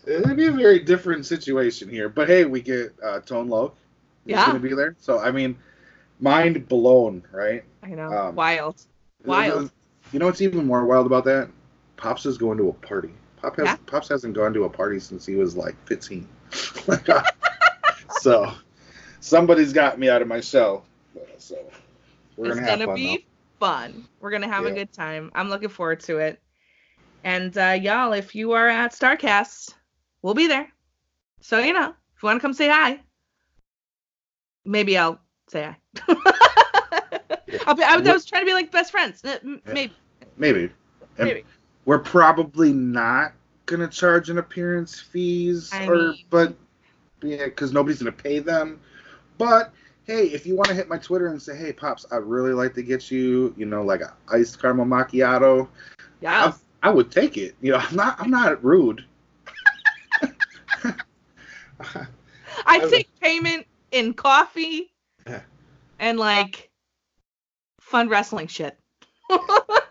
it'll be a very different situation here. But hey, we get uh, Tone Loc. Yeah. going to be there. So I mean, mind blown, right? I know. Um, Wild. Wild. You know what's even more wild about that? Pops is going to a party. Pop has Yeah. Pops hasn't gone to a party since he was like 15. (laughs) so somebody's got me out of my shell. So we're it's gonna have gonna fun. be fun. We're gonna have a good time. I'm looking forward to it. And uh, y'all, if you are at Starrcast, we'll be there. So you know, if you want to come say hi, maybe I'll say hi. (laughs) I'll be, I, I was trying to be like best friends. Yeah. Maybe. Maybe. And Maybe. We're probably not gonna charge an appearance fees, I or mean- but yeah, because nobody's gonna pay them. But hey, if you want to hit my Twitter and say, "Hey, pops, I'd really like to get you, you know, like a iced caramel macchiato," Yeah. I, I would take it. You know, I'm not, I'm not rude. I (laughs) take payment in coffee and like fun wrestling shit. (laughs)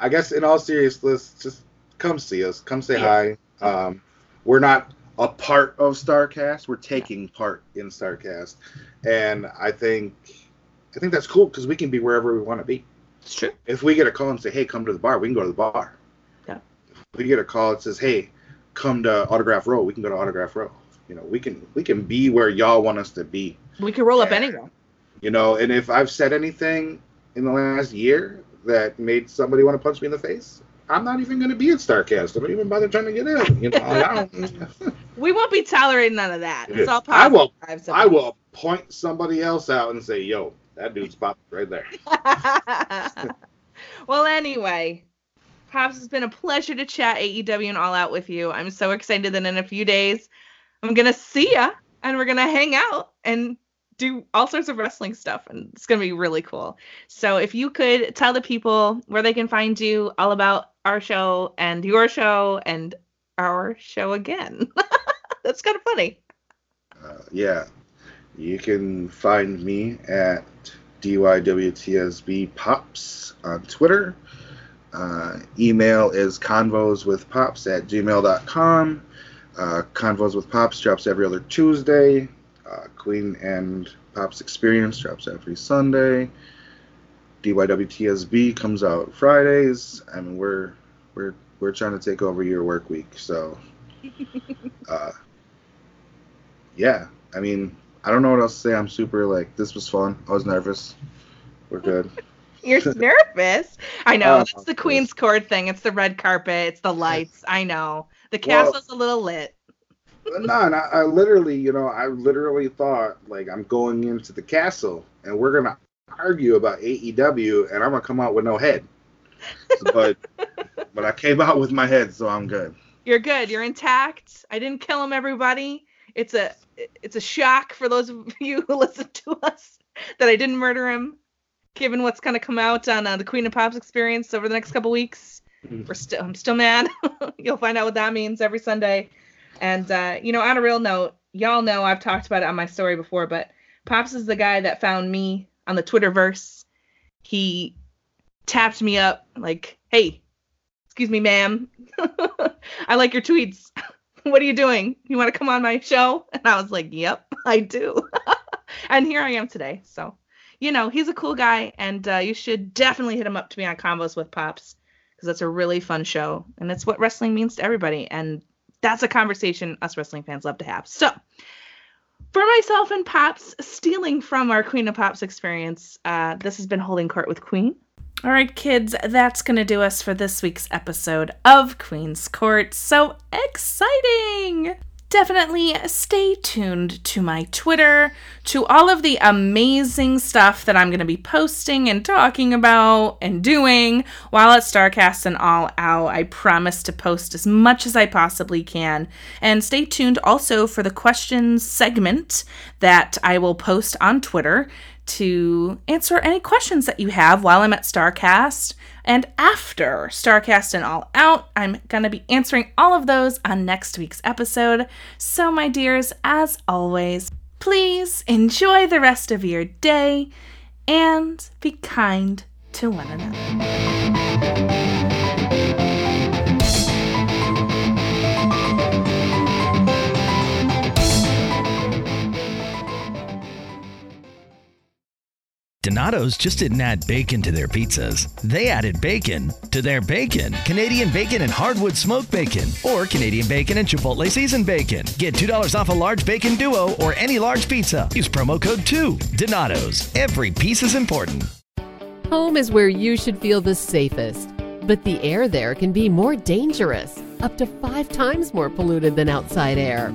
I guess in all seriousness, just come see us. Come say Yeah. hi. Um, we're not a part of Starrcast. We're taking part in Starrcast, and I think I think that's cool because we can be wherever we want to be. It's true. If we get a call and say, "Hey, come to the bar," we can go to the bar. Yeah. If we get a call that says, "Hey, come to Autograph Row," we can go to Autograph Row. You know, we can we can be where y'all want us to be. We can roll up anywhere. You know, and if I've said anything in the last year that made somebody want to punch me in the face, I'm not even going to be at Starrcast. I don't even bother trying to get in. You know, I don't. (laughs) We won't be tolerating none of that. It's all I will. I will point somebody else out and say, "Yo, that dude's pop right there." (laughs) well, anyway, Pops, it's been a pleasure to chat AEW and All Out with you. I'm so excited that in a few days I'm gonna see ya and we're gonna hang out and do all sorts of wrestling stuff, and it's gonna be really cool. So if you could tell the people where they can find you, all about our show and your show and our show again. (laughs) That's kind of funny. Uh, yeah, you can find me at dywtsb pops on Twitter. Uh, email is convoswithpops at gmail.com. Uh, Convos with Pops drops every other Tuesday. Uh, Queen and Pops Experience drops every Sunday. DYWTSB comes out Fridays. I mean, we're we're we're trying to take over your work week, so (laughs) uh, yeah. I mean, I don't know what else to say. I'm super like this was fun. I was nervous. We're good. (laughs) You're (laughs) nervous. I know. That's the Queen's Court thing. It's the red carpet. It's the lights. I know. The castle's a little lit. No, and I, I literally, you know, I literally thought like I'm going into the castle and we're gonna argue about AEW and I'm gonna come out with no head. But (laughs) but I came out with my head, so I'm good. You're good. You're intact. I didn't kill him, everybody. It's a it's a shock for those of (laughs) you who listen to us that I didn't murder him. Given what's gonna come out on uh, the Queen of Pops experience over the next couple weeks, we're still I'm still mad. (laughs) You'll find out what that means every Sunday. And uh, you know, on a real note, y'all know I've talked about it on my story before, but Pops is the guy that found me on the Twitterverse. He tapped me up like, "Hey, excuse me, ma'am. (laughs) I like your tweets. (laughs) what are you doing? You want to come on my show?" And I was like, "Yep, I do." (laughs) and here I am today. So, you know, he's a cool guy, and uh, you should definitely hit him up to be on Convos with Pops because that's a really fun show, and it's what wrestling means to everybody, and that's a conversation us wrestling fans love to have. So, for myself and Pops stealing from our Queen of Pops experience, uh, this has been Holding Court with Queen. All right, kids, that's going to do us for this week's episode of Queen's Court. So exciting! Definitely stay tuned to my Twitter, to all of the amazing stuff that I'm going to be posting and talking about and doing while at Starrcast and All Out. I promise to post as much as I possibly can. And stay tuned also for the questions segment that I will post on Twitter to answer any questions that you have while I'm at Starrcast. And after Starrcast and All Out, I'm going to be answering all of those on next week's episode. So, my dears, as always, please enjoy the rest of your day and be kind to one another. Donato's just didn't add bacon to their pizzas. They added bacon to their bacon. Canadian bacon and hardwood smoked bacon, or Canadian bacon and Chipotle seasoned bacon. Get $2 off a large bacon duo or any large pizza. Use promo code 2. Donato's. Every piece is important. Home is where you should feel the safest, but the air there can be more dangerous, up to five times more polluted than outside air.